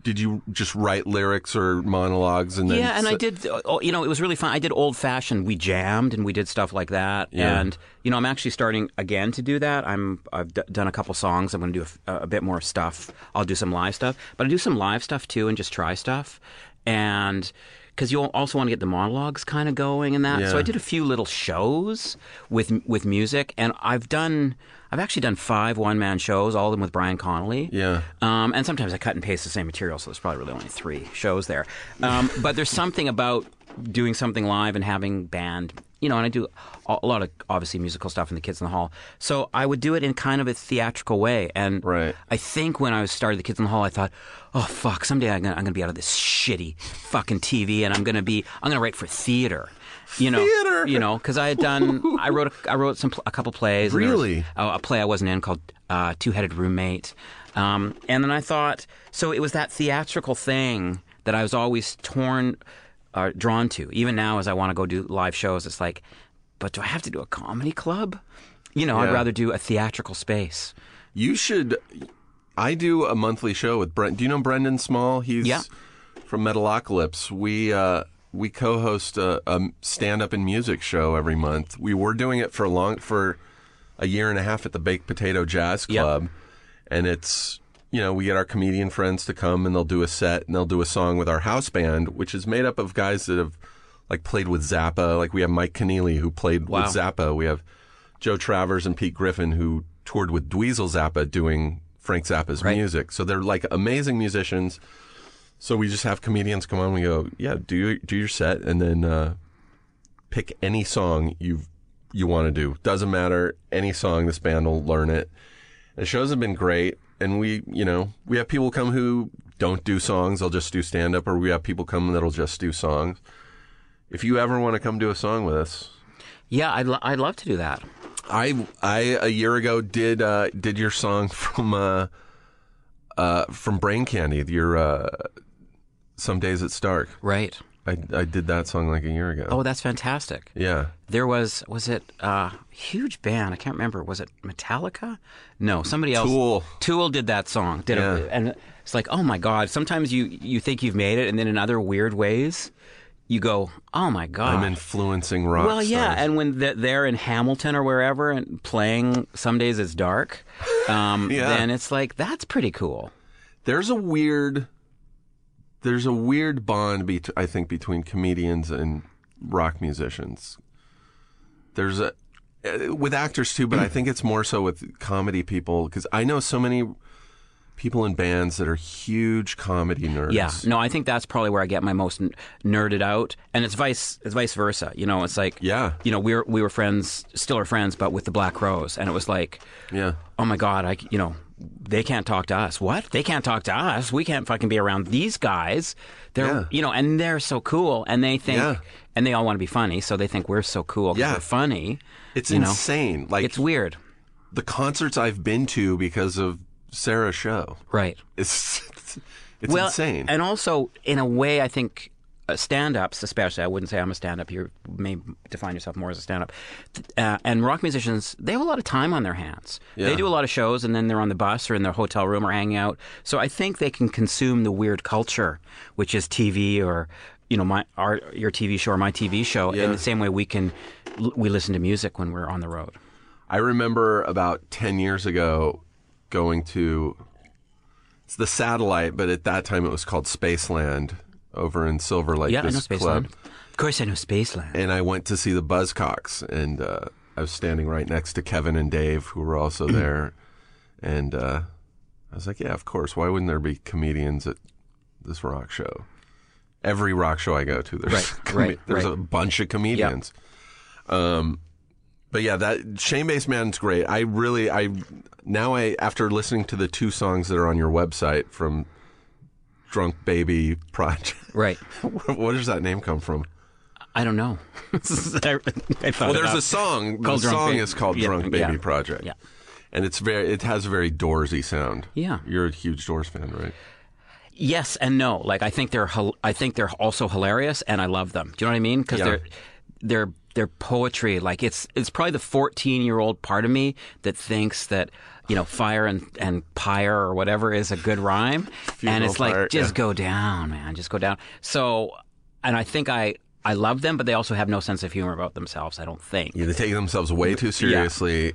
did you just write lyrics or monologues and then yeah, and I did. uh, You know, it was really fun. I did old fashioned. We jammed and we did stuff like that. Yeah. And you know, I'm actually starting again to do that. I'm I've d- done a couple songs. I'm going to do a bit more stuff. I'll do some live stuff, but I do some live stuff too, and just try stuff. And because you also want to get the monologues kind of going and that. So I did a few little shows with with music, and I've done. I've actually done five one man shows, all of them with Brian Connelly. Yeah. Um, and sometimes I cut and paste the same material, so there's probably really only three shows there. Um, but there's something about doing something live and having band, you know, and I do a lot of obviously musical stuff in the Kids in the Hall. So I would do it in kind of a theatrical way. And Right. I think when I started the Kids in the Hall, I thought, oh fuck, someday I'm gonna, I'm gonna be out of this shitty fucking TV, and I'm gonna be, I'm gonna write for theater. You know, Theater. you know, because I had done, I wrote, a, I wrote some, a couple plays. and there was Really? a, a play I wasn't in called uh, Two Headed Roommate. Um, and then I thought, so it was that theatrical thing that I was always torn, uh, drawn to. Even now, as I want to go do live shows, it's like, but do I have to do a comedy club? You know, I'd Yeah. rather do a theatrical space. You should. I do a monthly show with Brent. Do you know Brendan Small? He's Yeah. from Metalocalypse. We uh, we co-host a, a stand-up and music show every month. We were doing it for a long for a year and a half at the Baked Potato Jazz. Club, and it's you know we get our comedian friends to come and they'll do a set and they'll do a song with our house band, which is made up of guys that have like played with Zappa. Like we have Mike Keneally who played Wow. with Zappa. We have Joe Travers and Pete Griffin who toured with Dweezil Zappa doing Frank Zappa's Right. music. So they're like amazing musicians. So we just have comedians come on. We go, yeah, do your, do your set, and then uh, pick any song you you want to do. Doesn't matter any song. This band will learn it. The shows have been great, and we you know we have people come who don't do songs. They'll just do stand up, or we have people come that'll just do songs. If you ever want to come do a song with us, Yeah, I'd, lo- I'd love to do that. I I a year ago did uh, did your song from uh, uh, from Brain Candy. Your uh, some days it's dark. Right. I I did that song like a year ago. Oh, that's fantastic. yeah. There was was it a huge band? I can't remember. Was it Metallica? No, somebody else. Tool. Tool did that song. Did Yeah. it, and it's like, oh my god. Sometimes you you think you've made it, and then in other weird ways, you go, oh my god. I'm influencing rock. well, yeah, stars. and when they're in Hamilton or wherever and playing "Some Days It's Dark," um, Yeah. then it's like that's pretty cool. there's a weird there's a weird bond bet- I think between comedians and rock musicians. There's a uh, with actors too, but I think it's more so with comedy people because I know so many people in bands that are huge comedy nerds. Yeah, no, I think that's probably where I get my most n- nerded out, and it's vice it's vice versa. You know, it's like Yeah. you know, we were we were friends, still are friends, but with the Black Crowes, and it was like, Yeah. oh my god, I you know, they can't talk to us. What? They can't talk to us. We can't fucking be around these guys. They're Yeah. you know, and they're so cool, and they think, Yeah. and they all want to be funny, so they think we're so cool. Yeah. we're funny. It's you know? insane. Like It's weird, the concerts I've been to because of Sarah's show. right? It's it's well, insane. And also, in a way, I think stand-ups, especially, I wouldn't say I'm a stand-up. You may define yourself more as a stand-up. Uh, and rock musicians, they have a lot of time on their hands. They do a lot of shows, and then they're on the bus or in their hotel room or hanging out. So I think they can consume the weird culture, which is TV or you know my our your TV show or my TV show, Yeah. in the same way we can we listen to music when we're on the road. I remember about 10 years ago going to it's the satellite, but at that time it was called Spaceland over in Silver Lake. yeah, I know Spaceland. club. Of course, I know Spaceland. And I went to see the Buzzcocks, and uh, I was standing right next to Kevin and Dave, who were also there. And uh, I was like, yeah, of course. Why wouldn't there be comedians at this rock show? Every rock show I go to, there's Right, right, there's right. a bunch of comedians. Um, but yeah, that Shame Based Man's great. I really, I now I after listening to the two songs that are on your website from Drunk Baby Project. Right. Where does that name come from? I don't know. I, I Well, there's a song. The Called Drunk song is called Yeah, "Drunk Baby yeah. Project." Yeah. and it's very. It has a very Doorsy sound. Yeah. you're a huge Doors fan, right? Yes and no. Like I think they're I think they're also hilarious, and I love them. Do you know what I mean? Because Yeah. they're they're their poetry. Like it's it's probably the 14 year old part of me that thinks that you know fire and and pyre or whatever is a good rhyme, and Funeral it's like just yeah. go down, man, just go down. So, and I think I. I love them, but they also have no sense of humor about themselves. I don't think. Yeah, they take themselves way too seriously.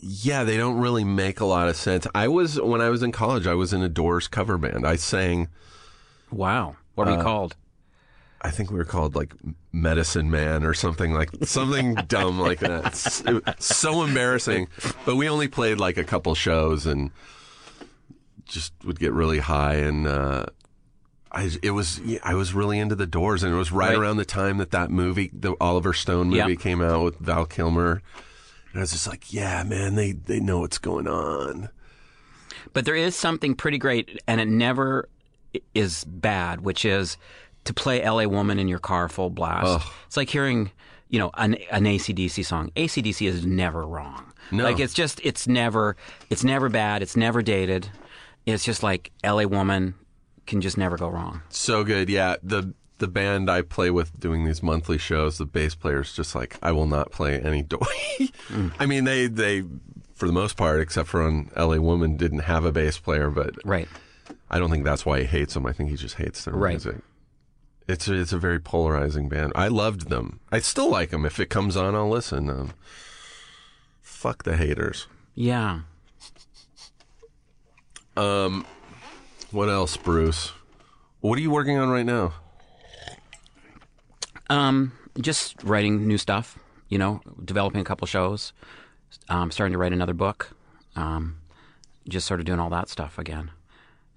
Yeah. they don't really make a lot of sense. I was when I was in college, I was in a Doors cover band. I sang. Wow, what are Uh, we called? I think we were called like Medicine Man or something like something dumb like that. Was so embarrassing. But we only played like a couple shows and just would get really high and. uh I, it was yeah, I was really into the Doors, and it was right, Right. around the time that that movie, the Oliver Stone movie, Yeah. came out with Val Kilmer, and I was just like, yeah, man, they they know what's going on. But there is something pretty great, and it never is bad, which is to play LA Woman in your car full blast. It's like hearing, you know, an, an ACDC song. ACDC is never wrong. No. Like it's just, it's never, it's never bad. It's never dated. It's just like LA Woman can just never go wrong. So good, yeah. The the band I play with doing these monthly shows, the bass player's just like, I will not play any door. Mm. I mean, they they for the most part, except for on L.A. Woman, didn't have a bass player, but Right. I don't think that's why he hates them. I think he just hates their Right. music. It's a, it's a very polarizing band. I loved them. I still like them. If it comes on, I'll listen. Um, fuck the haters. Yeah. Um, What else, Bruce? What are you working on right now? Um, just writing new stuff, you know, developing a couple shows, um, starting to write another book, um, just sort of doing all that stuff again.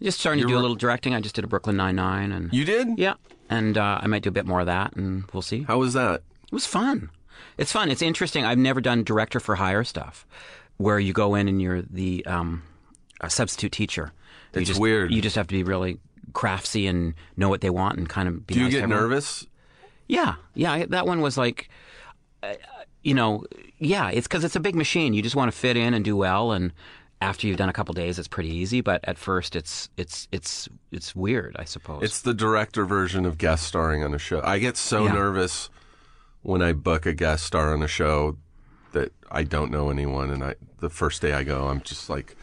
Just starting to do a little directing. I just did a Brooklyn Nine Nine, and You did? yeah, and uh, I might do a bit more of that, and we'll see. How was that? It was fun. It's fun. It's interesting. I've never done director for hire stuff, where you go in and you're the um, a substitute teacher. You It's just, weird. You just have to be really craftsy and know what they want and kind of be. Do you nice to get nervous? Yeah, yeah. I- That one was like, uh, you know, yeah. It's because it's a big machine. You just want to fit in and do well. And after you've done a couple days, it's pretty easy. But at first, it's it's it's it's weird. I suppose. It's the director version of guest starring on a show. I get so Yeah. nervous when I book a guest star on a show that I don't know anyone, and I the first day I go, I'm just like,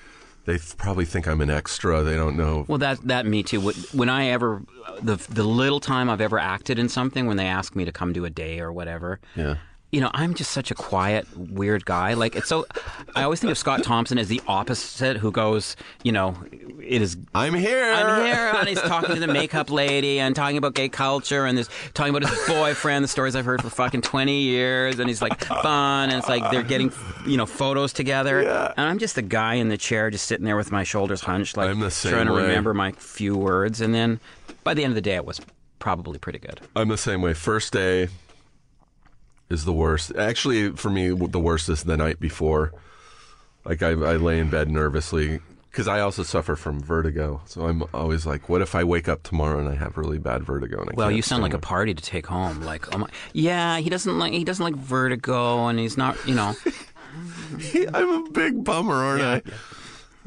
they probably think I'm an extra. They don't know. well, that that me too. When I ever the the little time I've ever acted in something, when they ask me to come do a day or whatever, Yeah. You know, I'm just such a quiet, weird guy. Like it's so. I always think of Scott Thompson as the opposite, who goes, you know, it is I'm here. I'm here, and he's talking to the makeup lady and talking about gay culture and this talking about his boyfriend, the stories I've heard for fucking twenty years, and he's like fun, and it's like they're getting you know photos together, and I'm just the guy in the chair, just sitting there with my shoulders hunched, like I'm the same trying to way. remember my few words, and then by the end of the day, it was probably pretty good. I'm the same way. First day is the worst. Actually, for me, the worst is the night before. Like I, I lay in bed nervously because I also suffer from vertigo. So I'm always like, what if I wake up tomorrow and I have really bad vertigo? Well, you sound like a party to take home. Like, oh my, yeah, he doesn't like he doesn't like vertigo, and he's not, you know. I'm a big bummer, aren't I?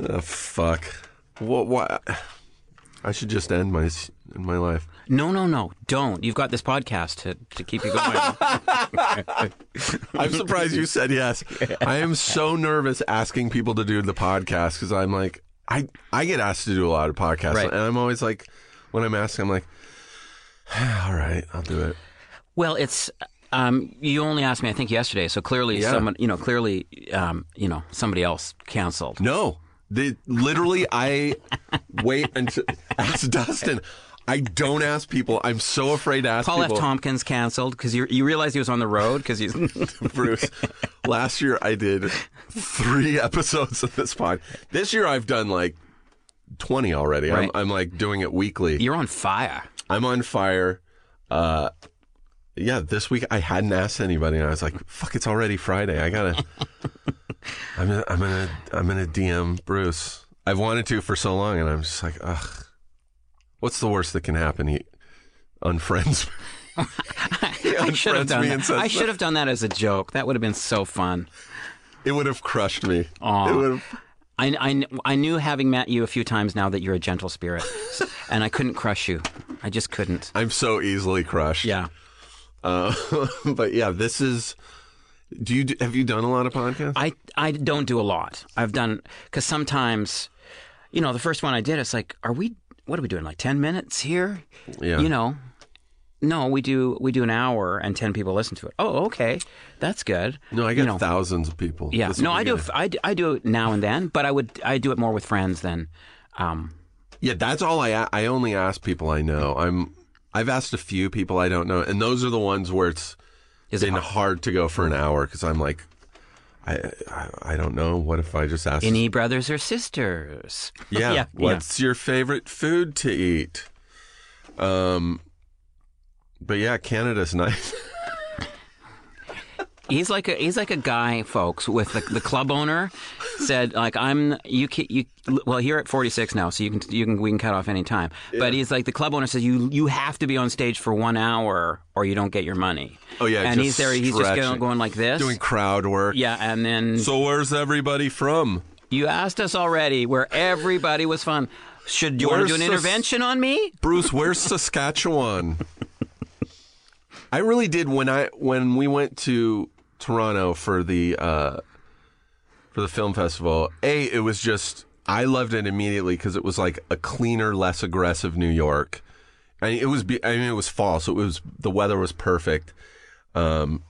Oh, fuck. What? What? I should just end my my life. No, no, no, don't. You've got this podcast to, to keep you going. I'm surprised you said yes. I am so nervous asking people to do the podcast because I'm like, I I get asked to do a lot of podcasts, Right. and I'm always like, when I'm asking, I'm like, all right, I'll do it. well, it's um, you only asked me, I think, yesterday. So clearly, Yeah. someone, you know, clearly, um, you know, somebody else canceled. No, the literally, I wait until ask Dustin. I don't ask people. I'm so afraid to ask Paul people. F. Tompkins canceled because you you realized he was on the road because he's Bruce. Last year I did three episodes of this pod. This year I've done like 20 already. Right. I'm, I'm like doing it weekly. you're on fire. I'm on fire. Uh, yeah, this week I hadn't asked anybody, and I was like, "Fuck, it's already Friday. I gotta." I'm gonna, I'm gonna, I'm gonna DM Bruce. I've wanted to for so long, and I'm just like, ugh. What's the worst that can happen? He unfriends. me. he I should have done that. I should have done that as a joke. That would have been so fun. It would have crushed me. Aw. It would have. I, I, I knew having met you a few times now that you're a gentle spirit, and I couldn't crush you. I just couldn't. I'm so easily crushed. Yeah. Uh, but yeah, this is. Do you have you done a lot of podcasts? I I don't do a lot. I've done because sometimes, you know, the first one I did, it's like, are we? What are we doing? Like ten minutes here? Yeah. You know, no, we do we do an hour and ten people listen to it. Oh, okay, that's good. no, I You get know, thousands of people. Yeah, no, I do. I, do- I do it now and then, but I would I do it more with friends than. Um, Yeah, that's all I I only ask people I know. I'm. I've asked a few people I don't know, and those are the ones where it's is been hard to go for an hour because I'm like, I, I I don't know. What if I just ask? any brothers or sisters? yeah, yeah, What's your favorite food to eat? Um. But yeah, Canada's nice. He's like a he's like a guy, folks, with the, the club owner said like I'm you ca- you well here at 46 now, so you can you can we can cut off any time. But he's like the club owner says you you have to be on stage for one hour or you don't get your money. Oh, yeah, and he's there. He's just going, going like this. Doing crowd work. yeah, and then So where's everybody from? you asked us already where everybody was from. Should you want to do an intervention on me? Bruce, where's Saskatchewan? I really did when I when we went to Toronto for the uh, for the film festival. A, it was just I loved it immediately because it was like a cleaner, less aggressive New York. I mean, it was. I mean, it was fall, so it was the weather was perfect. Um,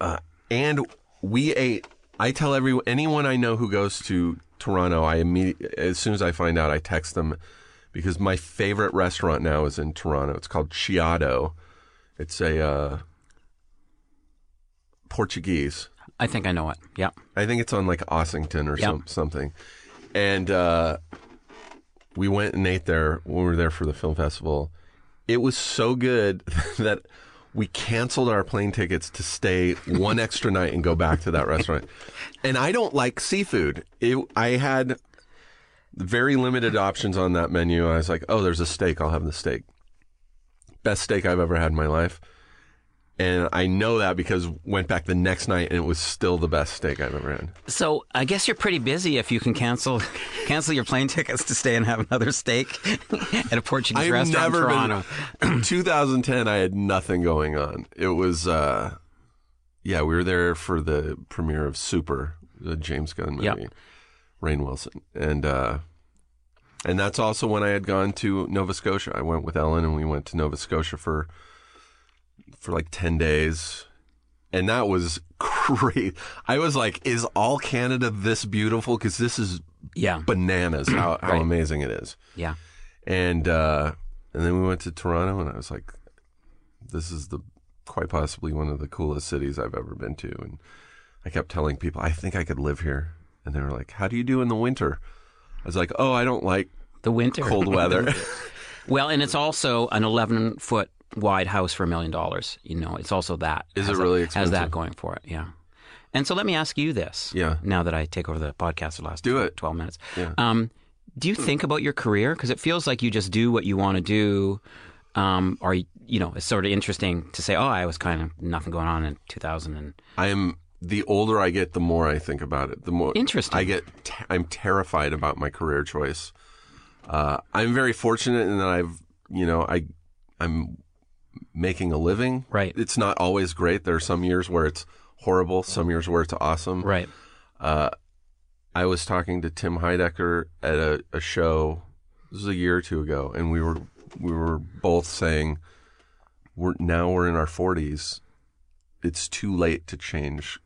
uh, and we ate. I tell everyone, anyone I know who goes to Toronto, I immediately, as soon as I find out, I text them because my favorite restaurant now is in Toronto. It's called Chiado. It's a uh, Portuguese. I think I know it. Yeah. I think it's on like Ossington or some, something. And uh, we went and ate there when we were there for the film festival. It was so good that we canceled our plane tickets to stay one extra night and go back to that restaurant. And I don't like seafood. It, I had very limited options on that menu. I was like, oh, there's a steak. I'll have the steak. Best steak I've ever had in my life. And I know that because went back the next night and it was still the best steak I've ever had. So I guess you're pretty busy if you can cancel cancel your plane tickets to stay and have another steak at a Portuguese I've restaurant never in Toronto. been. 2010, I had nothing going on. It was, uh, yeah, we were there for the premiere of Super, the James Gunn movie, Yep. Rainn Wilson, and uh, and that's also when I had gone to Nova Scotia. I went with Ellen, and we went to Nova Scotia for for like 10 days. And that was great. I was like, is all Canada this beautiful? Because this is Yeah, bananas how, how Right. amazing it is yeah. and uh, and then we went to Toronto, and I was like, "This is the quite possibly one of the coolest cities I've ever been to." And I kept telling people, "I think I could live here," and they were like, "How do you do in the winter?" I was like, "Oh, I don't like The winter, cold weather." well, and it's also an 11 foot wide house for a million dollars. You know, it's also that. Is it really Has expensive? that going for it? Yeah. And so let me ask you this. Yeah. Now that I take over the podcast for the last Do it. 12 minutes. Yeah. Um, do you think about your career? Because it feels like you just do what you want to do. Um, or, you know, it's sort of interesting to say, oh, I was kind of nothing going on in 2000. And I am the older I get, the more I think about it. The more Interesting. I get. T- I'm terrified about my career choice. Uh, I'm very fortunate in that I've, you know, I, I'm making a living. Right. It's not always great. There are some years where it's horrible. Some years where it's awesome. right. Uh, I was talking to Tim Heidecker at a, a show. This was a year or two ago, and we were we were both saying, "We're now we're in our forties. It's too late to change."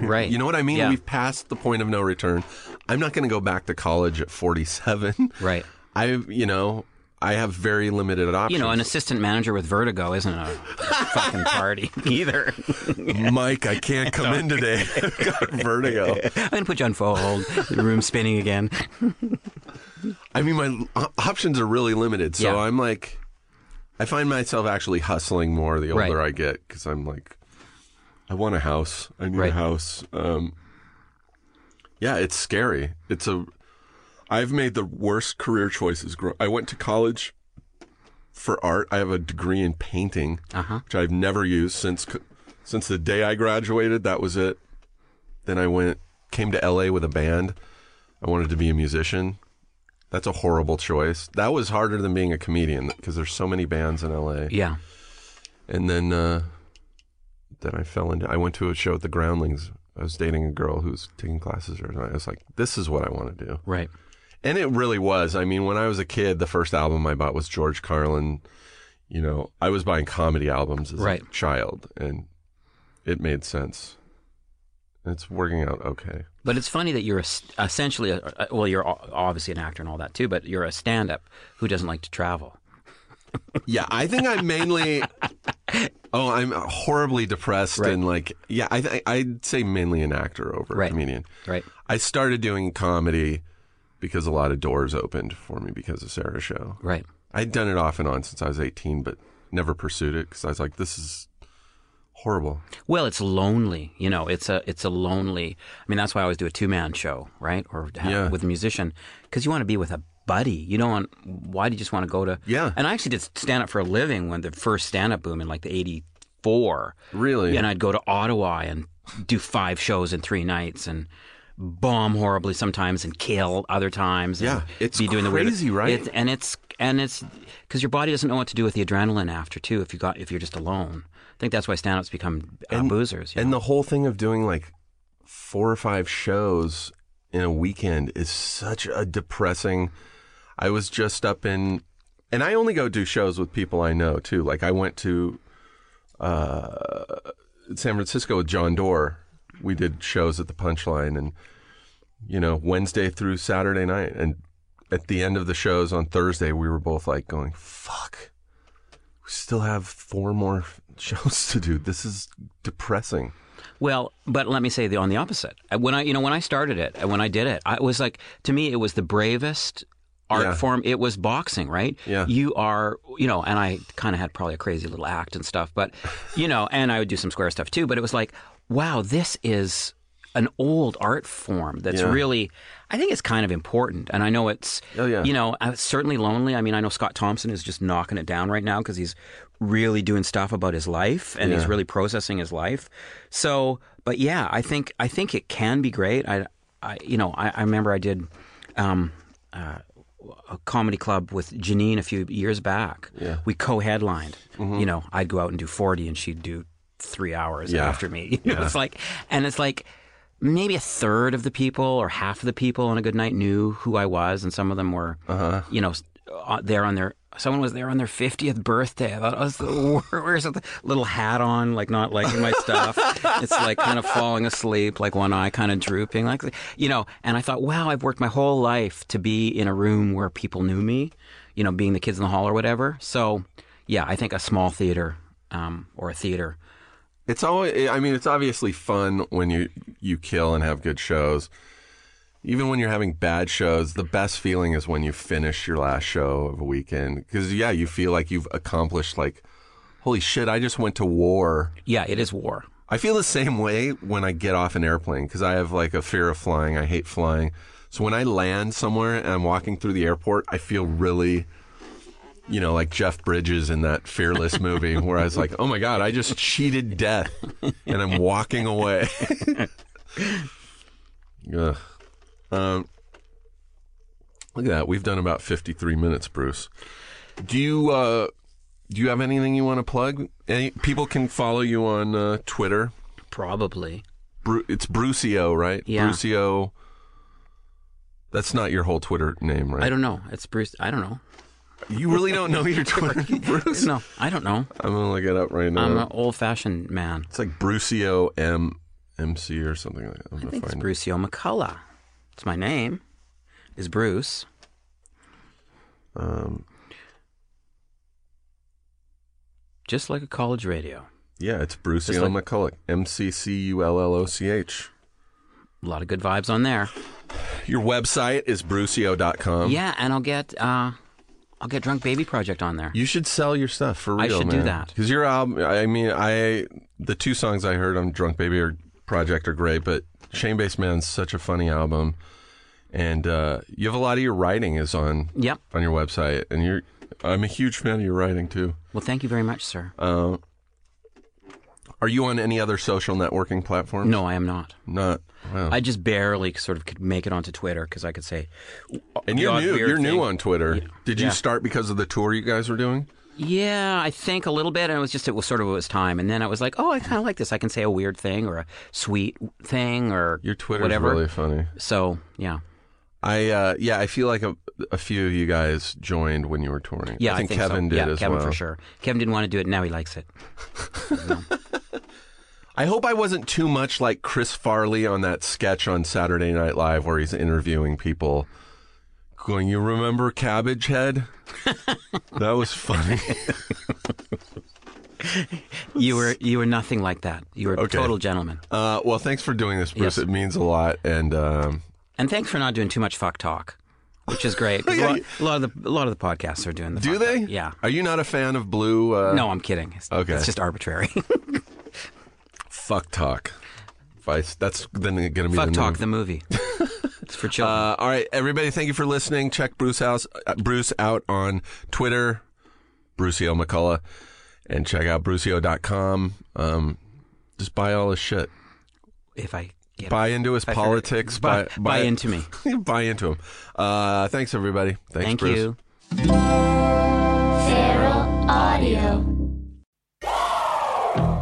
Right. You know what I mean? Yeah. We've passed the point of no return. I'm not going to go back to college at 47. Right. I, you know, I have very limited options. You know, an assistant manager with vertigo isn't a fucking party either. Mike, I can't come in today. I've got vertigo. I'm going to put you on hold. The room's spinning again. I mean, my options are really limited. So Yeah. I'm like, I find myself actually hustling more the older Right. I get because I'm like, I want a house. I need Right. a house. Um, yeah, it's scary. It's a. I've made the worst career choices. I went to college for art. I have a degree in painting, Uh-huh. which I've never used since since the day I graduated. That was it. Then I went came to LA with a band. I wanted to be a musician. That's a horrible choice. That was harder than being a comedian because there's so many bands in LA. Yeah. and then uh, then I fell into. I went to a show at the Groundlings. I was dating a girl who was taking classes there, and I was like, "This is what I want to do." Right. And it really was. I mean, when I was a kid, the first album I bought was George Carlin. You know, I was buying comedy albums as Right. a child, and it made sense. It's working out okay. But it's funny that you're a, essentially, a, well, you're obviously an actor and all that too, but you're a stand up who doesn't like to travel. Yeah, I think I'm mainly. oh, I'm horribly depressed Right. and like, yeah, I th- I'd say mainly an actor over Right. a comedian. Right. I started doing comedy because a lot of doors opened for me because of Sarah's show. Right. I'd done it off and on since I was 18, but never pursued it because I was like, this is horrible. Well, it's lonely. You know, it's a it's a lonely. I mean, that's why I always do a two man show, right? Or have, Yeah. with a musician, because you want to be with a buddy. You don't want. Why do you just want to go to? Yeah. And I actually did stand up for a living when the first stand up boom in like the '84. Really? And I'd go to Ottawa and do five shows in three nights and bomb horribly sometimes and kill other times. and Yeah, it's be doing the weird- crazy, right? It, and it's and it's because your body doesn't know what to do with the adrenaline after too. If you got if you're just alone, I think that's why stand-ups become uh, boozers. And know? the whole thing of doing like four or five shows in a weekend is such a depressing. I was just up in, and I only go do shows with people I know too. Like I went to uh, San Francisco with John Doerr. We did shows at the Punchline, and you know Wednesday through Saturday night, and at the end of the shows on Thursday, we were both like going, "Fuck." We still have four more shows to do. This is depressing. Well, but let me say the on the opposite. Uh, When I, you know, when I started it, uh, when I did it, I was like to me, it was the bravest art Yeah. form. It was boxing, right? Yeah. You are, you know, and I kind of had probably a crazy little act and stuff, but you know, and I would do some square stuff too. But it was like, wow, this is an old art form that's Yeah. really. I think it's kind of important, and I know it's. Oh, yeah. You know, uh, it's certainly lonely. I mean, I know Scott Thompson is just knocking it down right now because he's really doing stuff about his life and he's really processing his life. So, but yeah, I think I think it can be great. I, I you know, I, I remember I did um, uh, a comedy club with Janine a few years back. Yeah. We co-headlined. You know, I'd go out and do forty, and she'd do three hours Yeah. after me. Know, It's like, and it's like maybe a third of the people or half of the people on a good night knew who I was, and some of them were, you know, uh, there on their. Someone was there on their fiftieth birthday. I thought was the worst. with a little hat on, like not liking my stuff. it's like kind of falling asleep, like one eye kind of drooping, like you know. And I thought, wow, I've worked my whole life to be in a room where people knew me, you know, being the kids in the hall or whatever. So, yeah, I think a small theater um, or a theater It's always. Eh, I mean, it's obviously fun when you you kill and have good shows. Even when you're having bad shows, the best feeling is when you finish your last show of a weekend because yeah, you feel like you've accomplished like, holy shit, I just went to war. Yeah, it is war. I feel the same way when I get off an airplane because I have like a fear of flying. I hate flying. So when I land somewhere and I'm walking through the airport, I feel really, you know, like Jeff Bridges in that Fearless movie where I was like, oh my God, I just cheated death and I'm walking away. Ugh. Um, look at that. We've done about 53 minutes, Bruce. Do you, uh, do you have anything you want to plug? Any, people can follow you on uh, Twitter. Probably. Bru- it's Brucio, right? Yeah. Brucio. That's not your whole Twitter name, right? I don't know. It's Bruce. I don't know. You really don't know your Twitter, Bruce? No, I don't know. I'm gonna look it up right now. I'm an old-fashioned man. It's like Brucio M MC or something like that. I'm I gonna think it's find Brucio McCulloch. It's my name. Is Bruce. Um, Just like a college radio. yeah, it's Brucio like- McCulloch. M C C U L L O C H. A lot of good vibes on there. Your website is brucio.com. yeah, and I'll get uh I'll get Drunk Baby Project on there. You should sell your stuff for real. I should do that. because your album. I mean, I the two songs I heard on Drunk Baby or Project are great, but Shame Based Man's such a funny album, and uh, you have a lot of your writing is on Yep. on your website, and you're. I'm a huge fan of your writing too. Well, thank you very much, sir. Uh, are you on any other social networking platforms? no, I am not. not. Wow. I just barely sort of could make it onto Twitter because I could say. and you're new. You're new on Twitter. Did you Yeah. start because of the tour you guys were doing? Yeah, I think a little bit, and it was just it was sort of it was time, and then I was like, oh, I kind of like this. I can say a weird thing or a sweet thing or Your Twitter's whatever. really funny. So yeah, I uh, yeah, I feel like a, a few of you guys joined when you were touring. yeah, I think, so. Kevin did yeah, as Kevin well. for sure. Kevin didn't want to do it. Now he likes it. I hope I wasn't too much like Chris Farley on that sketch on Saturday Night Live where he's interviewing people, going, "You remember Cabbage Head?" that was funny. You were you were nothing like that. You were a Okay. total gentleman. Uh, well, thanks for doing this, Bruce. Yes. It means a lot, and um, And thanks for not doing too much fuck talk, which is great. Yeah, a, lot, a lot of the a lot of the podcasts are doing the. do they? talk. Yeah. Are you not a fan of Blue? Uh, No, I'm kidding. It's, Okay. It's just arbitrary. Fuck talk. Vice. That's then going to be fuck the talk name. the movie. it's for children. Uh, all right, everybody. Thank you for listening. Check Bruce House, uh, Bruce out on Twitter, Brucey O. McCulloch, and check out brucio.com. Um, just buy all his shit. if I get Buy into his politics. buy, buy, buy into me. buy into him. Uh, thanks, everybody. Thanks, Thank Bruce. you. Feral Audio.